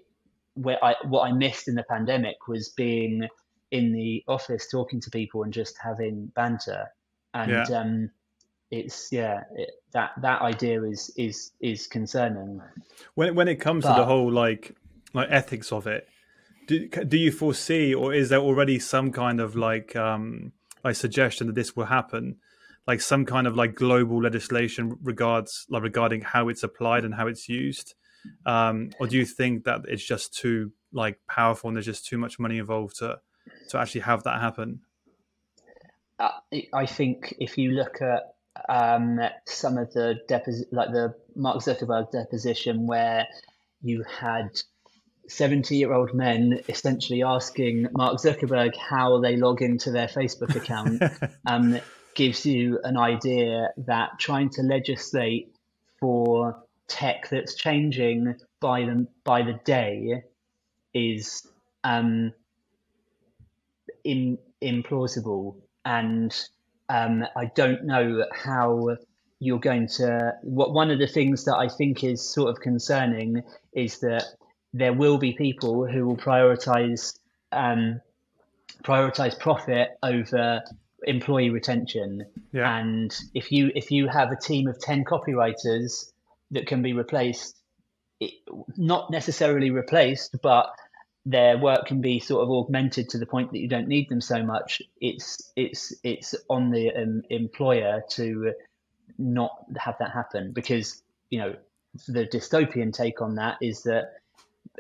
where I what I missed in the pandemic was being in the office talking to people and just having banter. And yeah. um, it's yeah it, that that idea is is is concerning when when it comes but, to the whole like like ethics of it do, do you foresee or is there already some kind of like um like suggestion that this will happen? Like some kind of like global legislation regards like regarding how it's applied and how it's used? Um or do you think that it's just too like powerful and there's just too much money involved to to actually have that happen? Uh, I think if you look at um, some of the deposit, like the Mark Zuckerberg deposition, where you had 70 year old men essentially asking Mark Zuckerberg how they log into their Facebook account, um, gives you an idea that trying to legislate for tech that's changing by the, by the day is um, in, implausible and um, I don't know how you're going to. What one of the things that I think is sort of concerning is that there will be people who will prioritize um, prioritize profit over employee retention. Yeah. And if you if you have a team of ten copywriters that can be replaced, it, not necessarily replaced, but their work can be sort of augmented to the point that you don't need them so much. It's it's it's on the um, employer to not have that happen because you know the dystopian take on that is that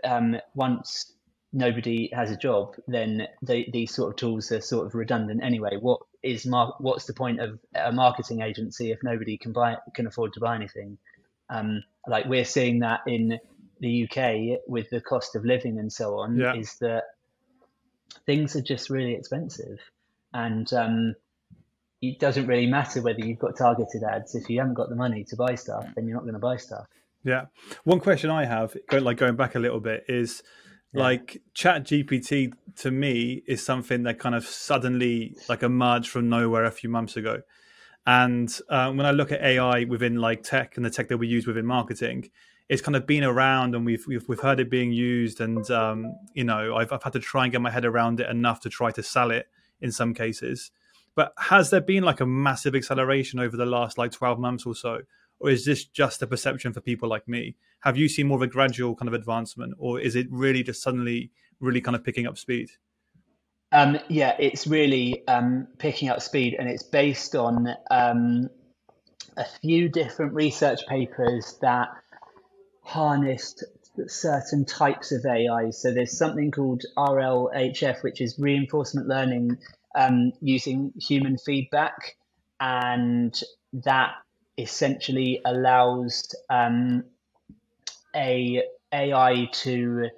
um, once nobody has a job, then they, these sort of tools are sort of redundant anyway. What is mar- what's the point of a marketing agency if nobody can buy can afford to buy anything? Um, like we're seeing that in the UK with the cost of living and so on yeah. is that things are just really expensive, and um, it doesn't really matter whether you've got targeted ads if you haven't got the money to buy stuff, then you're not going to buy stuff. Yeah. One question I have, like going back a little bit, is yeah. like Chat GPT to me is something that kind of suddenly like emerged from nowhere a few months ago. And uh, when I look at AI within like tech and the tech that we use within marketing, it's kind of been around and we've we've, we've heard it being used and um, you know I've, I've had to try and get my head around it enough to try to sell it in some cases but has there been like a massive acceleration over the last like 12 months or so or is this just a perception for people like me have you seen more of a gradual kind of advancement or is it really just suddenly really kind of picking up speed um, yeah it's really um, picking up speed and it's based on um, a few different research papers that harnessed certain types of AI. So there's something called RLHF, which is reinforcement learning um, using human feedback, and that essentially allows um, a AI to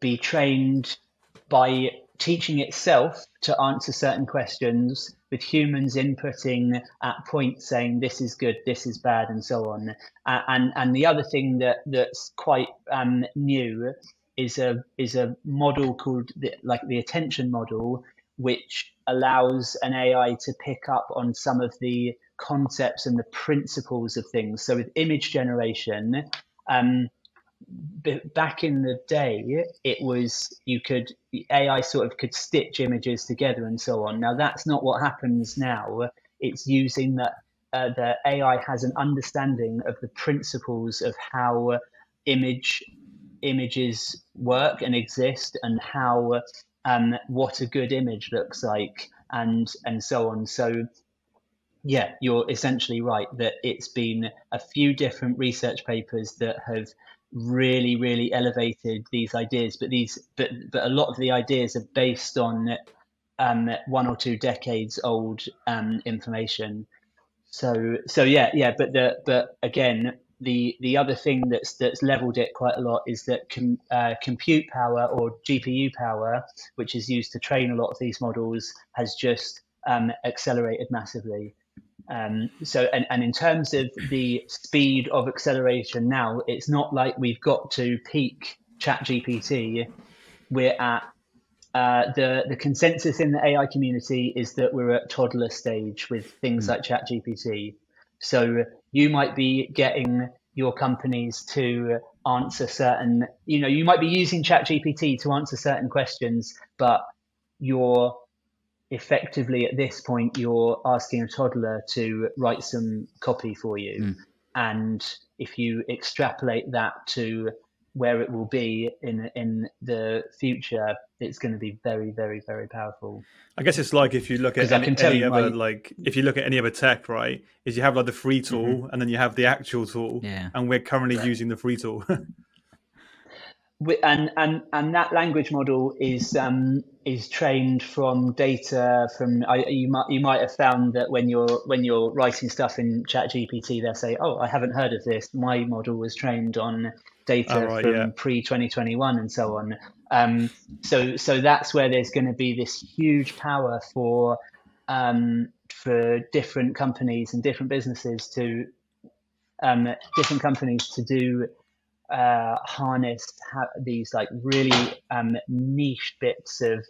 be trained by teaching itself to answer certain questions with humans inputting at points saying this is good, this is bad, and so on. And and the other thing that that's quite um, new is a is a model called the, like the attention model, which allows an AI to pick up on some of the concepts and the principles of things. So with image generation. Um, back in the day, it was you could AI sort of could stitch images together and so on. Now that's not what happens now. It's using that uh, the AI has an understanding of the principles of how image images work and exist and how um, what a good image looks like and and so on. So yeah, you're essentially right that it's been a few different research papers that have really really elevated these ideas but these but but a lot of the ideas are based on um, one or two decades old um, information so so yeah yeah but the but again the the other thing that's that's leveled it quite a lot is that com, uh, compute power or GPU power, which is used to train a lot of these models, has just um, accelerated massively. Um, so and, and in terms of the speed of acceleration now, it's not like we've got to peak Chat GPT. We're at uh, the the consensus in the AI community is that we're at toddler stage with things mm. like ChatGPT. So you might be getting your companies to answer certain, you know, you might be using ChatGPT to answer certain questions, but you're effectively at this point you're asking a toddler to write some copy for you. Mm. And if you extrapolate that to where it will be in in the future, it's going to be very, very, very powerful. I guess it's like if you look at any, any other my... like if you look at any other tech, right? Is you have like the free tool mm-hmm. and then you have the actual tool, yeah. and we're currently right. using the free tool. and and and that language model is um, is trained from data from I, you might you might have found that when you're when you're writing stuff in chat gpt they'll say oh i haven't heard of this my model was trained on data oh, right, from yeah. pre 2021 and so on. Um, so so that's where there's going to be this huge power for um, for different companies and different businesses to um, different companies to do uh, harness these like really um, niche bits of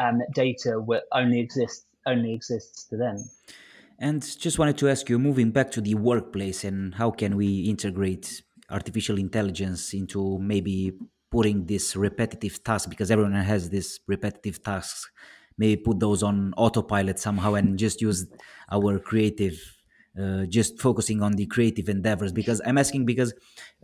um, data that only exists only exists to them. And just wanted to ask you, moving back to the workplace, and how can we integrate artificial intelligence into maybe putting this repetitive task because everyone has this repetitive tasks maybe put those on autopilot somehow and just use our creative uh, just focusing on the creative endeavors because i'm asking because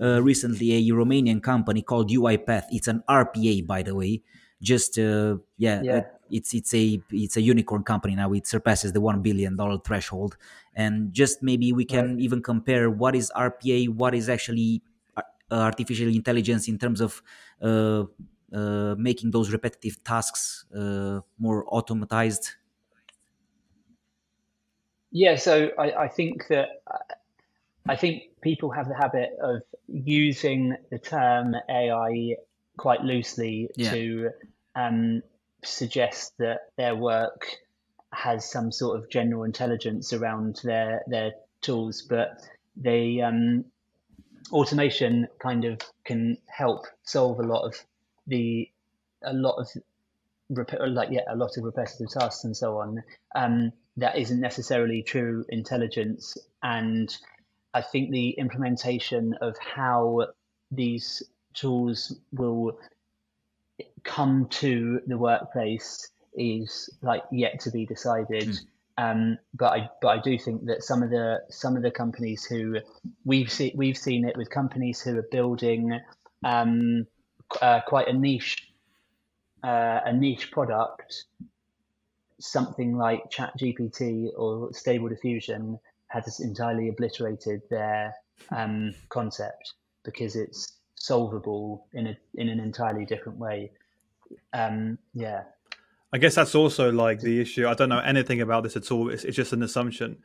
uh, recently a romanian company called uipath it's an rpa by the way just uh, yeah, yeah. it's it's a it's a unicorn company now it surpasses the 1 billion dollar threshold and just maybe we can right. even compare what is rpa what is actually uh, artificial intelligence in terms of uh, uh, making those repetitive tasks uh, more automatized yeah so I, I think that uh, I think people have the habit of using the term AI quite loosely yeah. to um, suggest that their work has some sort of general intelligence around their their tools, but the um, automation kind of can help solve a lot of the a lot of like yeah a lot of repetitive tasks and so on. Um, that isn't necessarily true intelligence, and I think the implementation of how these tools will come to the workplace is like yet to be decided. Mm. Um, but I but I do think that some of the some of the companies who we've seen we've seen it with companies who are building um, uh, quite a niche uh, a niche product, something like Chat GPT or Stable Diffusion has entirely obliterated their um, concept because it's solvable in a in an entirely different way. Um, yeah. I guess that's also like the issue. I don't know anything about this at all. It's, it's just an assumption.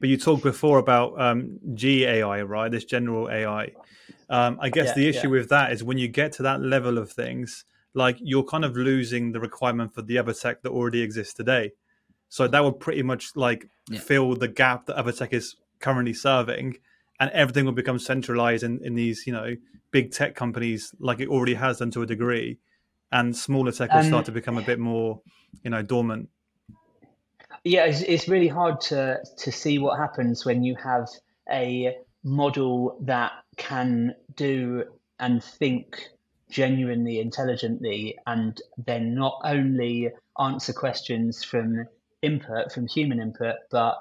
But you talked before about um, GAI, right? This general AI. Um, I guess yeah, the issue yeah. with that is when you get to that level of things, like you're kind of losing the requirement for the other tech that already exists today. So that would pretty much like yeah. fill the gap that other tech is currently serving, and everything will become centralized in, in these, you know, big tech companies like it already has done to a degree and smaller tech will um, start to become a bit more, you know, dormant. Yeah, it's, it's really hard to to see what happens when you have a model that can do and think genuinely intelligently and then not only answer questions from input from human input but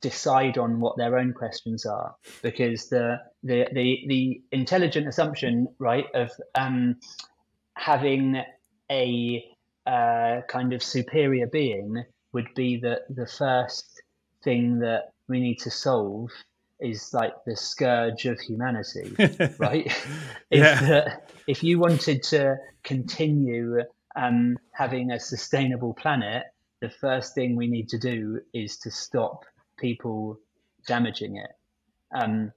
decide on what their own questions are. Because the the the, the intelligent assumption right of um, having a uh, kind of superior being would be that the first thing that we need to solve is like the scourge of humanity, right? yeah. If, if you wanted to continue um, having a sustainable planet, the first thing we need to do is to stop people damaging it. Um,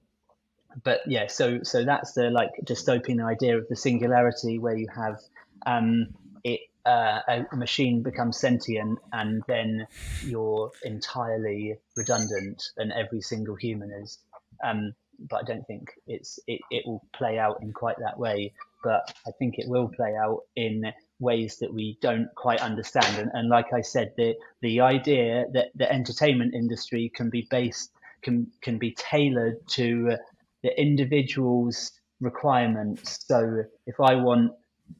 but yeah, so so that's the like dystopian idea of the singularity, where you have um, it uh, a machine becomes sentient, and then you're entirely redundant, and every single human is. Um, but I don't think it's it, it will play out in quite that way. But I think it will play out in ways that we don't quite understand. And, and like I said, the the idea that the entertainment industry can be based can can be tailored to the individual's requirements. So if I want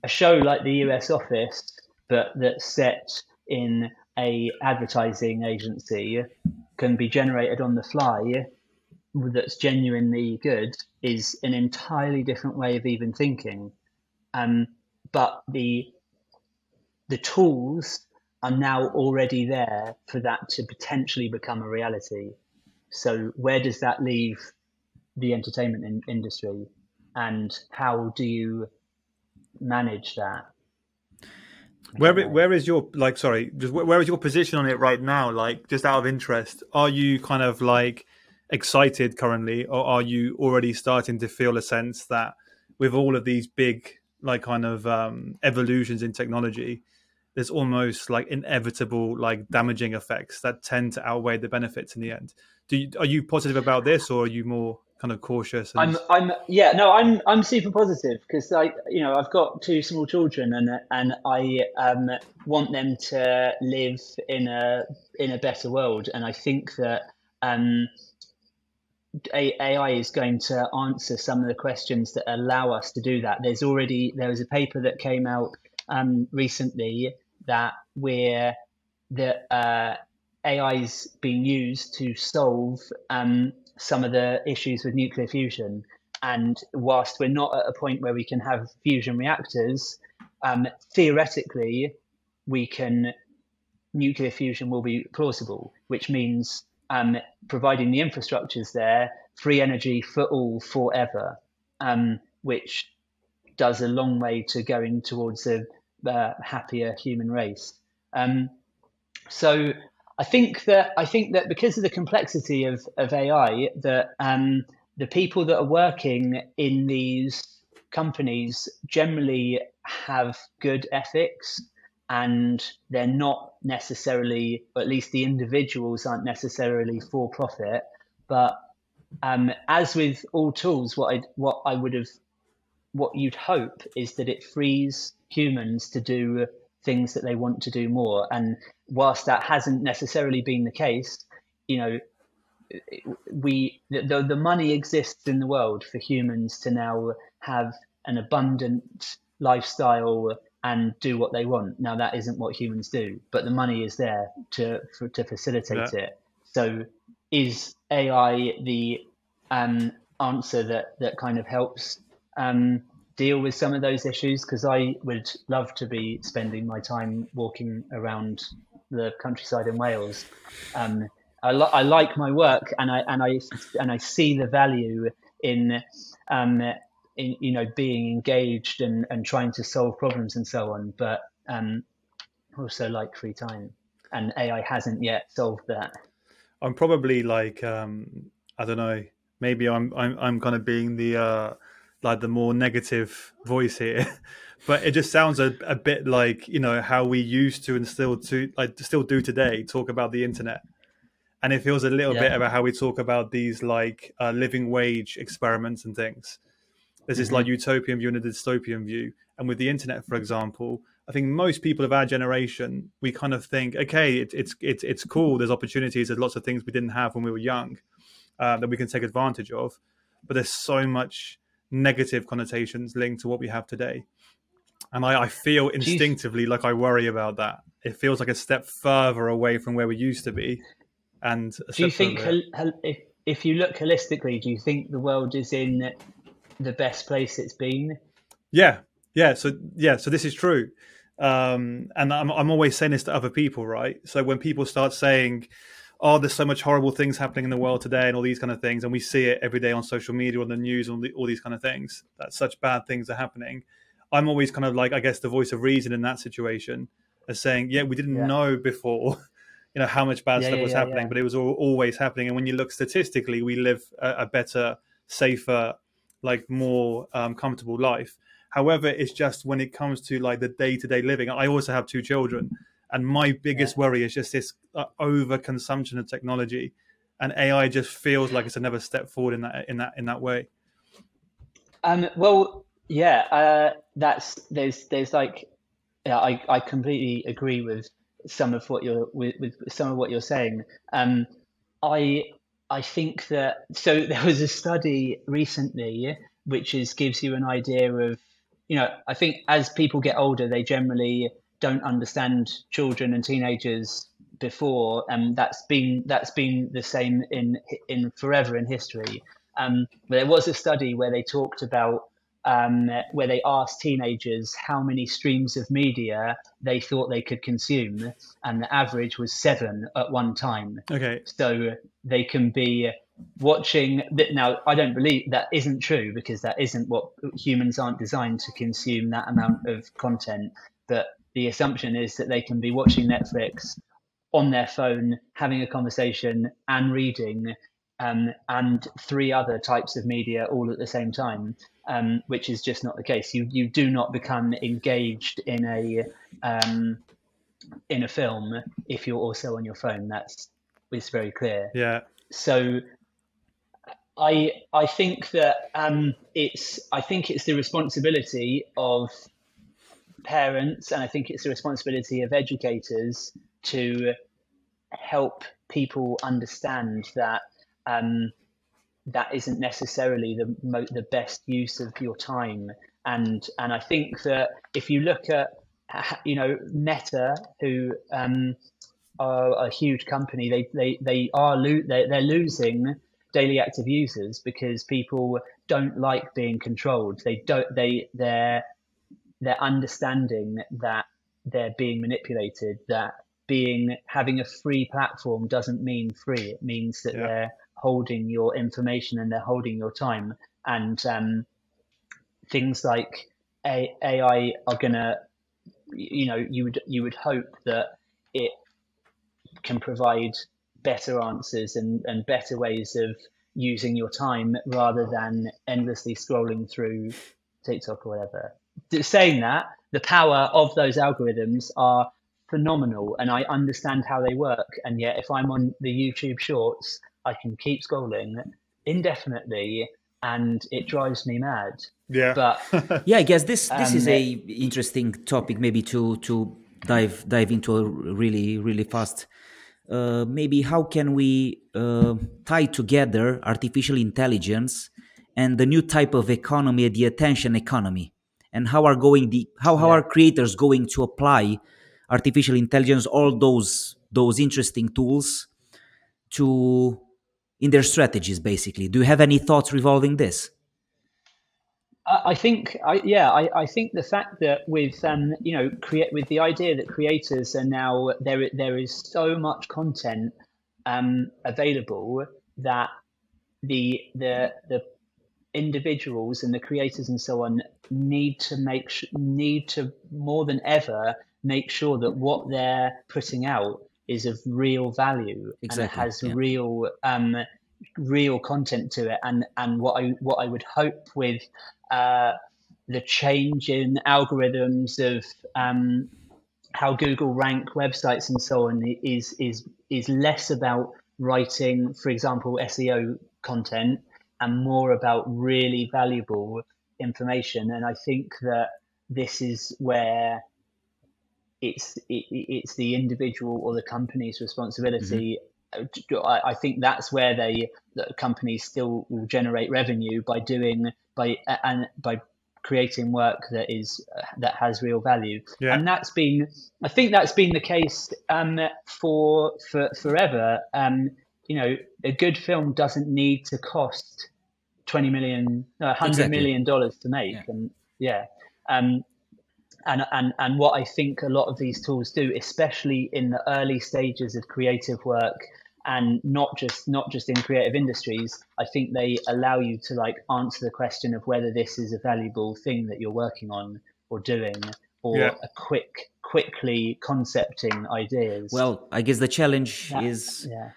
a show like the US Office, but that's set in a advertising agency, can be generated on the fly that's genuinely good is an entirely different way of even thinking. Um, but the the tools are now already there for that to potentially become a reality. So where does that leave the entertainment in- industry, and how do you manage that? Where where is your like? Sorry, just where is your position on it right now? Like, just out of interest, are you kind of like excited currently, or are you already starting to feel a sense that with all of these big like kind of um, evolutions in technology, there's almost like inevitable like damaging effects that tend to outweigh the benefits in the end. Do you, are you positive about this, or are you more kind of cautious? And... I'm, I'm, yeah, no, I'm, I'm super positive because I, you know, I've got two small children, and and I um, want them to live in a in a better world, and I think that um, AI is going to answer some of the questions that allow us to do that. There's already there was a paper that came out um, recently that we're that uh, AI is being used to solve um, some of the issues with nuclear fusion. And whilst we're not at a point where we can have fusion reactors, um, theoretically, we can nuclear fusion will be plausible, which means um, providing the infrastructures there, free energy for all forever, um, which does a long way to going towards a, a happier human race. Um, so I think that I think that because of the complexity of, of AI, that um, the people that are working in these companies generally have good ethics and they're not necessarily, at least the individuals aren't necessarily for profit. But um, as with all tools, what I what I would have, what you'd hope is that it frees humans to do things that they want to do more. And whilst that hasn't necessarily been the case, you know, we the the money exists in the world for humans to now have an abundant lifestyle and do what they want. Now that isn't what humans do, but the money is there to for, to facilitate yeah. it. So is AI the um, answer that that kind of helps um, deal with some of those issues? Because I would love to be spending my time walking around the countryside in Wales. Um, I, li- I like my work, and I and I and I see the value in um, in, you know being engaged and, and trying to solve problems and so on but um, also like free time and ai hasn't yet solved that i'm probably like um, i don't know maybe i'm i'm, I'm kind of being the uh, like the more negative voice here but it just sounds a, a bit like you know how we used to and still to like still do today talk about the internet and it feels a little yeah. bit about how we talk about these like uh, living wage experiments and things there's this mm-hmm. like utopian view and a dystopian view. And with the internet, for example, I think most people of our generation, we kind of think, okay, it, it's it's it's cool. There's opportunities. There's lots of things we didn't have when we were young uh, that we can take advantage of. But there's so much negative connotations linked to what we have today, and I, I feel instinctively like I worry about that. It feels like a step further away from where we used to be. And do you think if if you look holistically, do you think the world is in the best place it's been. Yeah, yeah. So yeah, so this is true, um, and I'm I'm always saying this to other people, right? So when people start saying, "Oh, there's so much horrible things happening in the world today," and all these kind of things, and we see it every day on social media, on the news, on the, all these kind of things, that such bad things are happening. I'm always kind of like, I guess, the voice of reason in that situation, as saying, "Yeah, we didn't yeah. know before." you know how much bad Yeah, stuff yeah, was happening, but it was all, always happening. And when you look statistically, we live a, a better, safer, like more um, comfortable life. However, it's just when it comes to like the day to day living. I also have two children, and my biggest worry is just this uh, over consumption of technology, and AI just feels like it's another step forward in that in that in that way. Um, well, yeah, uh, that's there's there's like, yeah, I, I completely agree with some of what you're with, with some of what you're saying. Um, I I think that so there was a study recently which is gives you an idea of you know I think as people get older they generally don't understand children and teenagers before and that's been that's been the same in in forever in history um, but there was a study where they talked about um, where they asked teenagers how many streams of media they thought they could consume, and the average was seven at one time. Okay, So they can be watching. Now, I don't believe that isn't true because that isn't what humans aren't designed to consume that amount of content. But the assumption is that they can be watching Netflix on their phone, having a conversation, and reading um, and three other types of media all at the same time, um, which is just not the case. You you do not become engaged in a um, in a film if you're also on your phone. That's it's very clear. yeah, So I I think that um, it's I think it's the responsibility of parents and I think it's the responsibility of educators to help people understand that um, that isn't necessarily the mo- the best use of your time. And and I think that if you look at you know Meta, who um, are a huge company, they they they are lo- they they're losing daily active users because people don't like being controlled. They don't they they're they're understanding that they're being manipulated. That being having a free platform doesn't mean free. It means that Yeah. they're holding your information and they're holding your time. And um, things like A- AI are gonna, you know, you would you would hope that it can provide better answers and, and better ways of using your time rather than endlessly scrolling through TikTok or whatever. Saying that, the power of those algorithms are phenomenal and I understand how they work. And yet, if I'm on the YouTube shorts, I can keep scrolling indefinitely and it drives me mad. yeah. But yeah i guess this this Um, is a interesting topic maybe to to dive dive into a really really fast uh, maybe how can we uh, tie together artificial intelligence and the new type of economy the attention economy and how are going the how, how Yeah. are creators going to apply artificial intelligence all those those interesting tools to in their strategies basically do you have any thoughts revolving this I I think, I, yeah, I, I think the fact that with um, you know, create with the idea that creators are now there, there is so much content um, available that the the the individuals and the creators and so on need to make sh- need to more than ever make sure that what they're putting out is of real value Exactly, and it has yeah. real um, real content to it and and what I what I would hope with uh, the change in algorithms of um, how Google rank websites and so on is is is less about writing, for example, SEO content and more about really valuable information. And I think that this is where it's it, it's the individual or the company's responsibility. I, I think that's where they the companies still will generate revenue by doing by and by creating work that is that has real value Yeah. and that's been i think that's been the case um for for forever um you know a good film doesn't need to cost 20 million no, 100 Exactly. million dollars to make Yeah. and yeah um and, and and what I think a lot of these tools do, especially in the early stages of creative work, and not just not just in creative industries, I think they allow you to like answer the question of whether this is a valuable thing that you're working on or doing, or Yeah. a quick quickly concepting ideas. Well, I guess the challenge That- is yeah,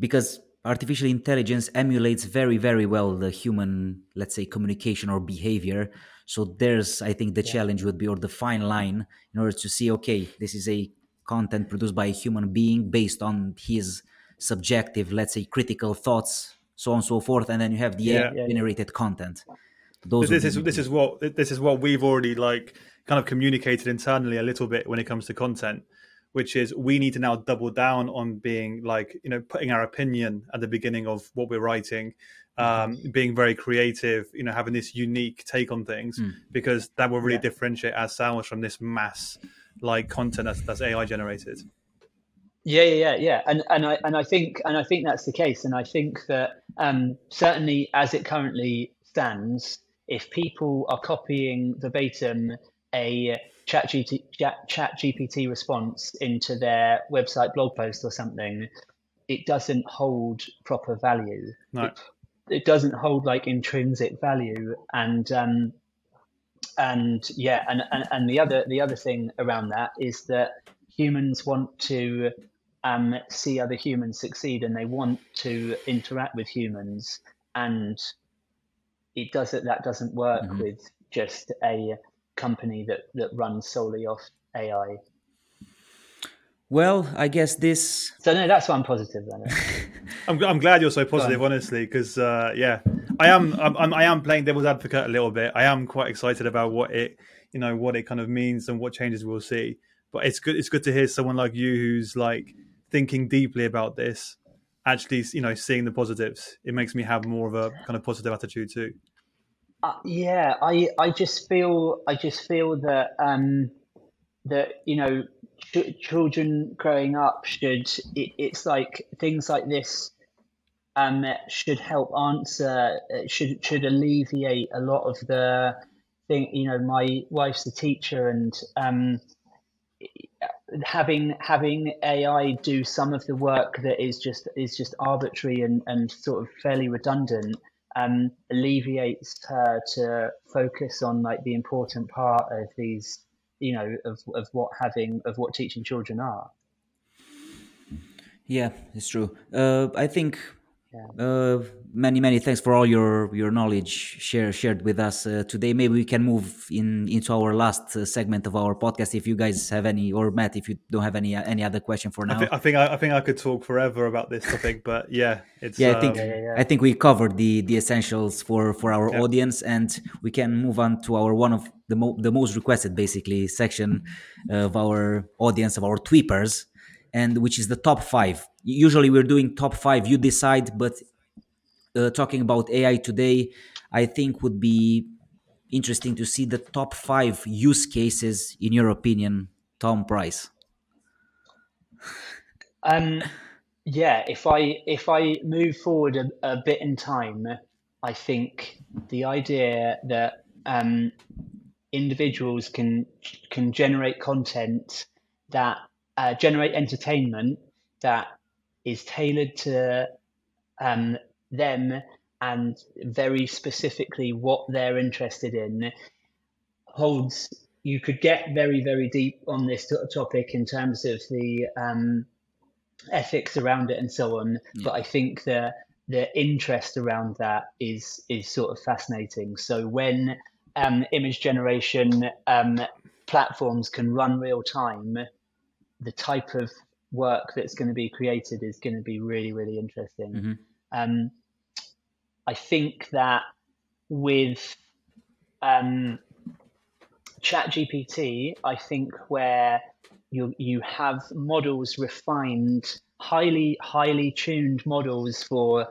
because artificial intelligence emulates very very well the human let's say communication or behavior. So there's i think the challenge would be or the fine line in order to see okay this is a content produced by a human being based on his subjective let's say critical thoughts so on and so forth and then you have the Yeah. Yeah, yeah. generated content those this is this is what this is what we've already like kind of communicated internally a little bit when it comes to content which is we need to now double down on being like you know putting our opinion at the beginning of what we're writing um, being very creative you know having this unique take on things because that will really Yeah. differentiate ourselves from this mass like content that's, that's ai generated. Yeah, yeah, yeah, yeah, and and I and I think and I think that's the case, and I think that um, certainly as it currently stands, if people are copying verbatim a chat, chat GPT response into their website blog post or something, it doesn't hold proper value. No. It, it doesn't hold like intrinsic value, and um, and yeah, and, and and the other the other thing around that is that humans want to um, see other humans succeed and they want to interact with humans and it doesn't that doesn't work Mhm. with just a company that that runs solely off AI. well i guess this So no, that's why I'm positive then. I'm, I'm glad you're so positive, honestly, because uh, yeah, I am I'm, I'm I am playing devil's advocate a little bit. I am quite excited about what it you know what it kind of means and what changes we'll see. But it's good it's good to hear someone like you who's like thinking deeply about this, actually you know seeing the positives. It makes me have more of a kind of positive attitude too. Uh, yeah, I I just feel I just feel that um, that you know ch- children growing up should it, it's like things like this um, should help answer uh, should should alleviate a lot of the thing. You know, my wife's a teacher, and um, having having AI do some of the work that is just is just arbitrary and, and sort of fairly redundant um, alleviates her to focus on like the important part of these you know of, of what having of what teaching children are Yeah, it's true. Uh, I think uh, many many thanks for all your your knowledge share, shared with us uh, today. Maybe we can move in into our last uh, segment of our podcast. If you guys have any, or Matt, if you don't have any any other question for now. I, thi- I think I, I think I could talk forever about this topic, but yeah, it's yeah, I think um, yeah, yeah. I think we covered the the essentials for for our Yeah. audience, and we can move on to our one of the mo- the most requested basically section of our audience of our tweepers, and which is the top five. Usually we're doing top five. You decide, but uh, talking about AI today, I think would be interesting to see the top five use cases in your opinion, Tom Price. Um, yeah, if I if I move forward a, a bit in time, I think the idea that um, individuals can can generate content that uh, generate entertainment that is tailored to um, them and very specifically what they're interested in holds you could get very very deep on this to- topic in terms of the um, ethics around it and so on. But i think the the interest around that is is sort of fascinating. So when um, image generation um, platforms can run real time the type of work that's going to be created is going to be really really interesting Mhm. um, i think that with um, chat gpt i think where you you have models refined highly highly tuned models for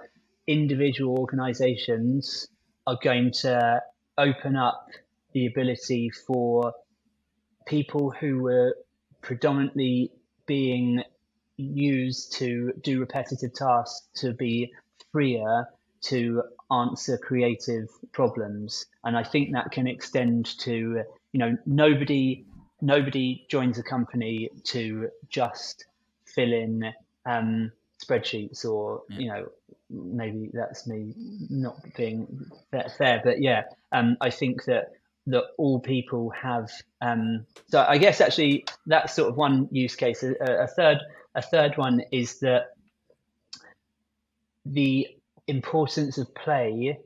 individual organizations are going to open up the ability for people who were predominantly being used to do repetitive tasks to be freer to answer creative problems. And i think that can extend to you know nobody nobody joins a company to just fill in um, spreadsheets or you know maybe that's me not being fair, fair but yeah um, i think that that all people have. Um, so I guess actually that's sort of one use case. A, a third a third one is that the importance of play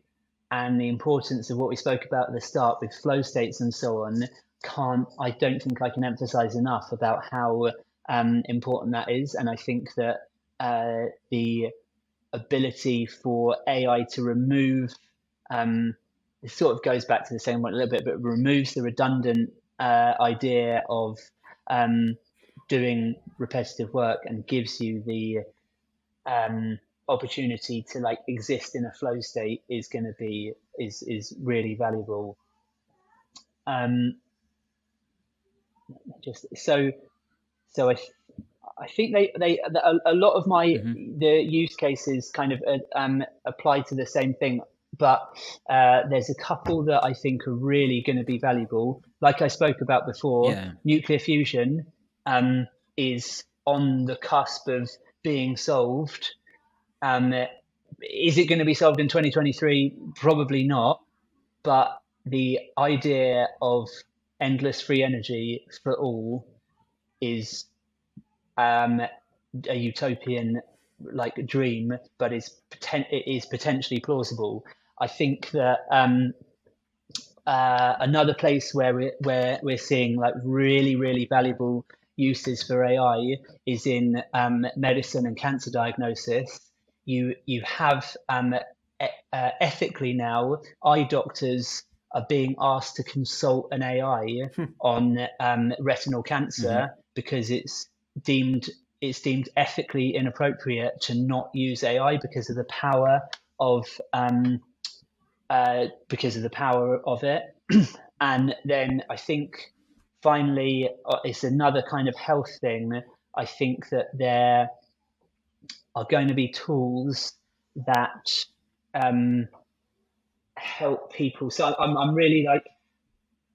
and the importance of what we spoke about at the start with flow states and so on can't I don't think I can emphasize enough about how um, important that is and I think that uh, the ability for AI to remove um, it sort of goes back to the same one a little bit but removes the redundant uh, idea of um, doing repetitive work and gives you the um, opportunity to like exist in a flow state is going to be is is really valuable um just so so i i think they they a, a lot of my mm-hmm. the use cases kind of uh, um apply to the same thing but uh, there's a couple that I think are really going to be valuable. Like I spoke about before, yeah. nuclear fusion um, is on the cusp of being solved um, is it going to be solved in 2023? Probably not. But the idea of endless free energy for all is um, a utopian like dream, but is poten- it is potentially plausible. I think that um, uh, another place where we're where we're seeing like really really valuable uses for AI is in um, medicine and cancer diagnosis you you have um, e- uh, ethically now eye doctors are being asked to consult an AI hmm. on um, retinal cancer mm-hmm. because it's deemed it's deemed ethically inappropriate to not use AI because of the power of um, uh, because of the power of it. and then I think finally uh, it's another kind of health thing. I think that there are going to be tools that um, help people. So I'm, I'm really like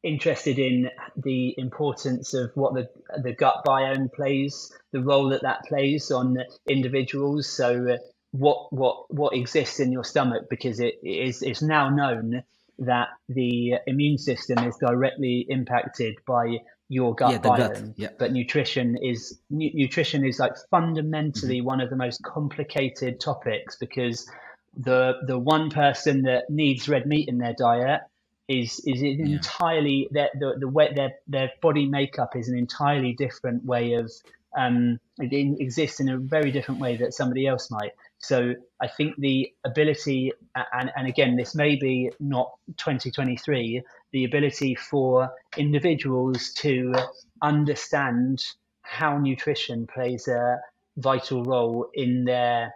interested in the importance of what the the gut biome plays, the role that that plays on individuals. So uh, what what what exists in your stomach because it is it's now known that the immune system is directly impacted by your gut yeah, biome. Gut. Yeah. But nutrition is nu- nutrition is like fundamentally mm-hmm. one of the most complicated topics because the the one person that needs red meat in their diet is is yeah. entirely their the, the way their their body makeup is an entirely different way of um it exists in a very different way that somebody else might so I think the ability, and, and again, this may be not 2023, the ability for individuals to understand how nutrition plays a vital role in their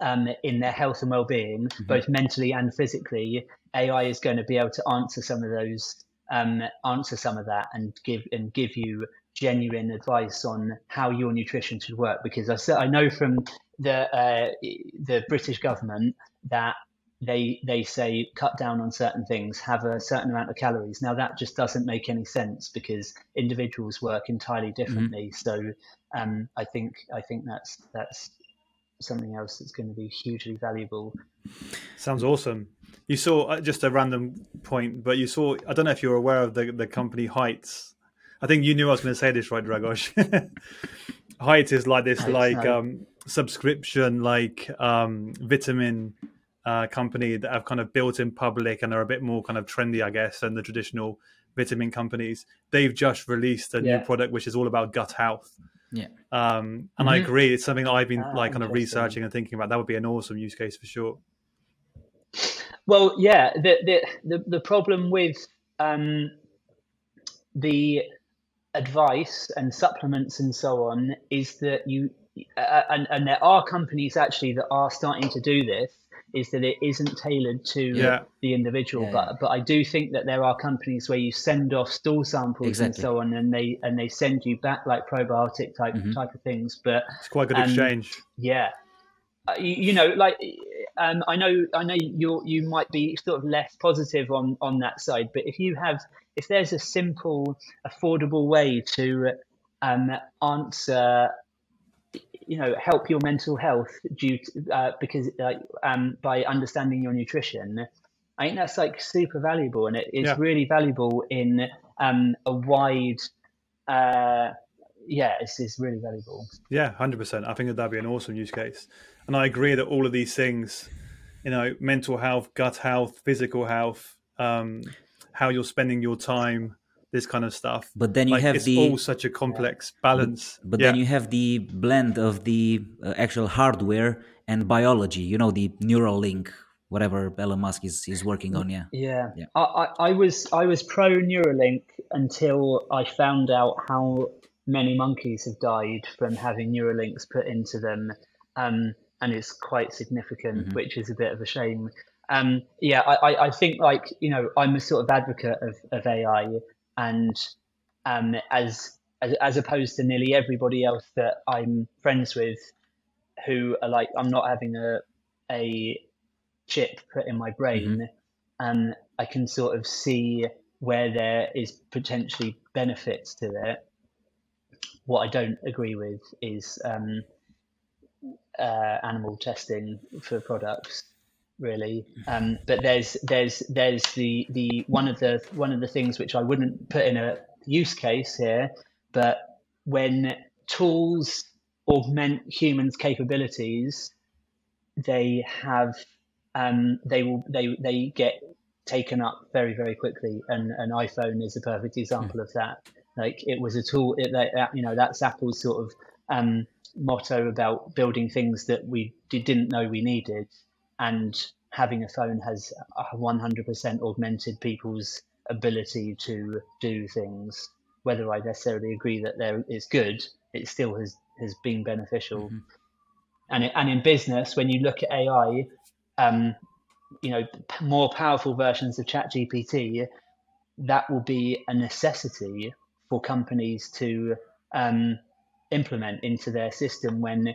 um, in their health and well-being, mm-hmm. both mentally and physically. AI is going to be able to answer some of those, um, answer some of that, and give and give you genuine advice on how your nutrition should work. Because I I know from the uh, the British government that they they say cut down on certain things, have a certain amount of calories. Now that just doesn't make any sense because individuals work entirely mm-hmm. differently. Mm-hmm. So um, I think I think that's that's something else that's going to be hugely valuable. Sounds awesome. You saw uh, just a random point, but you saw I don't know if you're aware of the the company Heights. I think you knew I was going to say this, right, Dragos? Heights is like this, Heights, like no. um, subscription like um, vitamin uh, company that have kind of built in public and are a bit more kind of trendy, I guess, than the traditional vitamin companies. They've just released a yeah. new product which is all about gut health. Yeah. Um, and mm-hmm. I agree, it's something that I've been ah, like kind of researching and thinking about. That would be an awesome use case for sure. Well, yeah. The the the, the problem with um, the advice and supplements and so on is that you and, and there are companies actually that are starting to do this is that it isn't tailored to yeah. the individual yeah, but but I do think that there are companies where you send off stool samples exactly. and so on and they and they send you back like probiotic type mm-hmm. type of things but it's quite a good um, exchange yeah uh, you, you, know like um, I know I know you you might be sort of less positive on on that side but if you have if there's a simple affordable way to um, answer you know help your mental health due to, uh, because uh, um, by understanding your nutrition I think that's like super valuable, and it, it's Yeah. really valuable in um, a wide. Uh, yeah, it's, it's really valuable. Yeah, hundred percent. I think that that'd be an awesome use case, and I agree that all of these things, you know, mental health, gut health, physical health, um, how you're spending your time, this kind of stuff. But then you like, have it's the all such a complex balance. But yeah. then you have the blend of the uh, actual hardware and biology. You know, the neural link, whatever Elon Musk is, is working on. Yeah. Yeah, Yeah. I, I, I was I was pro Neuralink until I found out how many monkeys have died from having Neuralinks put into them, um, and it's quite significant, Mhm. which is a bit of a shame. Um, yeah, I, I, I think like you know I'm a sort of advocate of, of AI, and um, as, as as opposed to nearly everybody else that I'm friends with, who are like I'm not having a a chip put in my brain, and I can sort of see where there is potentially benefits to it. What I don't agree with is um, uh, animal testing for products, really. Um, but there's there's there's the the one of the one of the things which I wouldn't put in a use case here, but when tools augment humans' capabilities, they have um, they will they they get taken up very very quickly, and an iPhone is a perfect example of that. Like it was a tool, it, that, you know, that's Apple's sort of um, motto about building things that we did, didn't know we needed, and having a phone has 100% augmented people's ability to do things. Whether I necessarily agree that there is good, it still has has been beneficial. Mhm. And it, and in business, when you look at AI, um, you know, p- more powerful versions of ChatGPT, that will be a necessity for companies to um, implement into their system when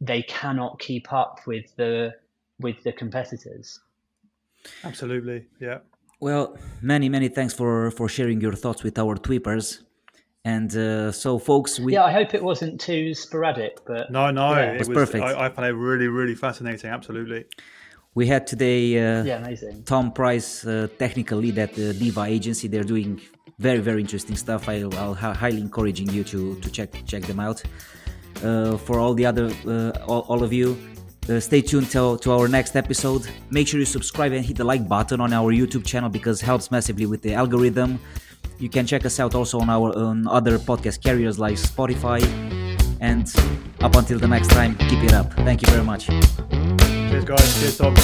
they cannot keep up with the with the competitors. Absolutely, yeah. Well, many many thanks for for sharing your thoughts with our tweepers. And uh, so, folks, we Yeah, I hope it wasn't too sporadic, but No, no, Yeah. it was was. perfect. I, I found it really, really fascinating. Absolutely. we had today uh, yeah, amazing. Tom Price, uh, technical lead at the Diva agency. They're doing very, very interesting stuff. I, I'll hi- highly encouraging you to, to check check them out. Uh, for all the other uh, all, all of you, uh, stay tuned to, to our next episode. Make sure you subscribe and hit the like button on our YouTube channel because helps massively with the algorithm. You can check us out also on our on other podcast carriers like Spotify. And up until the next time, keep it up. Thank you very much. Cheers, guys. Cheers, Tom.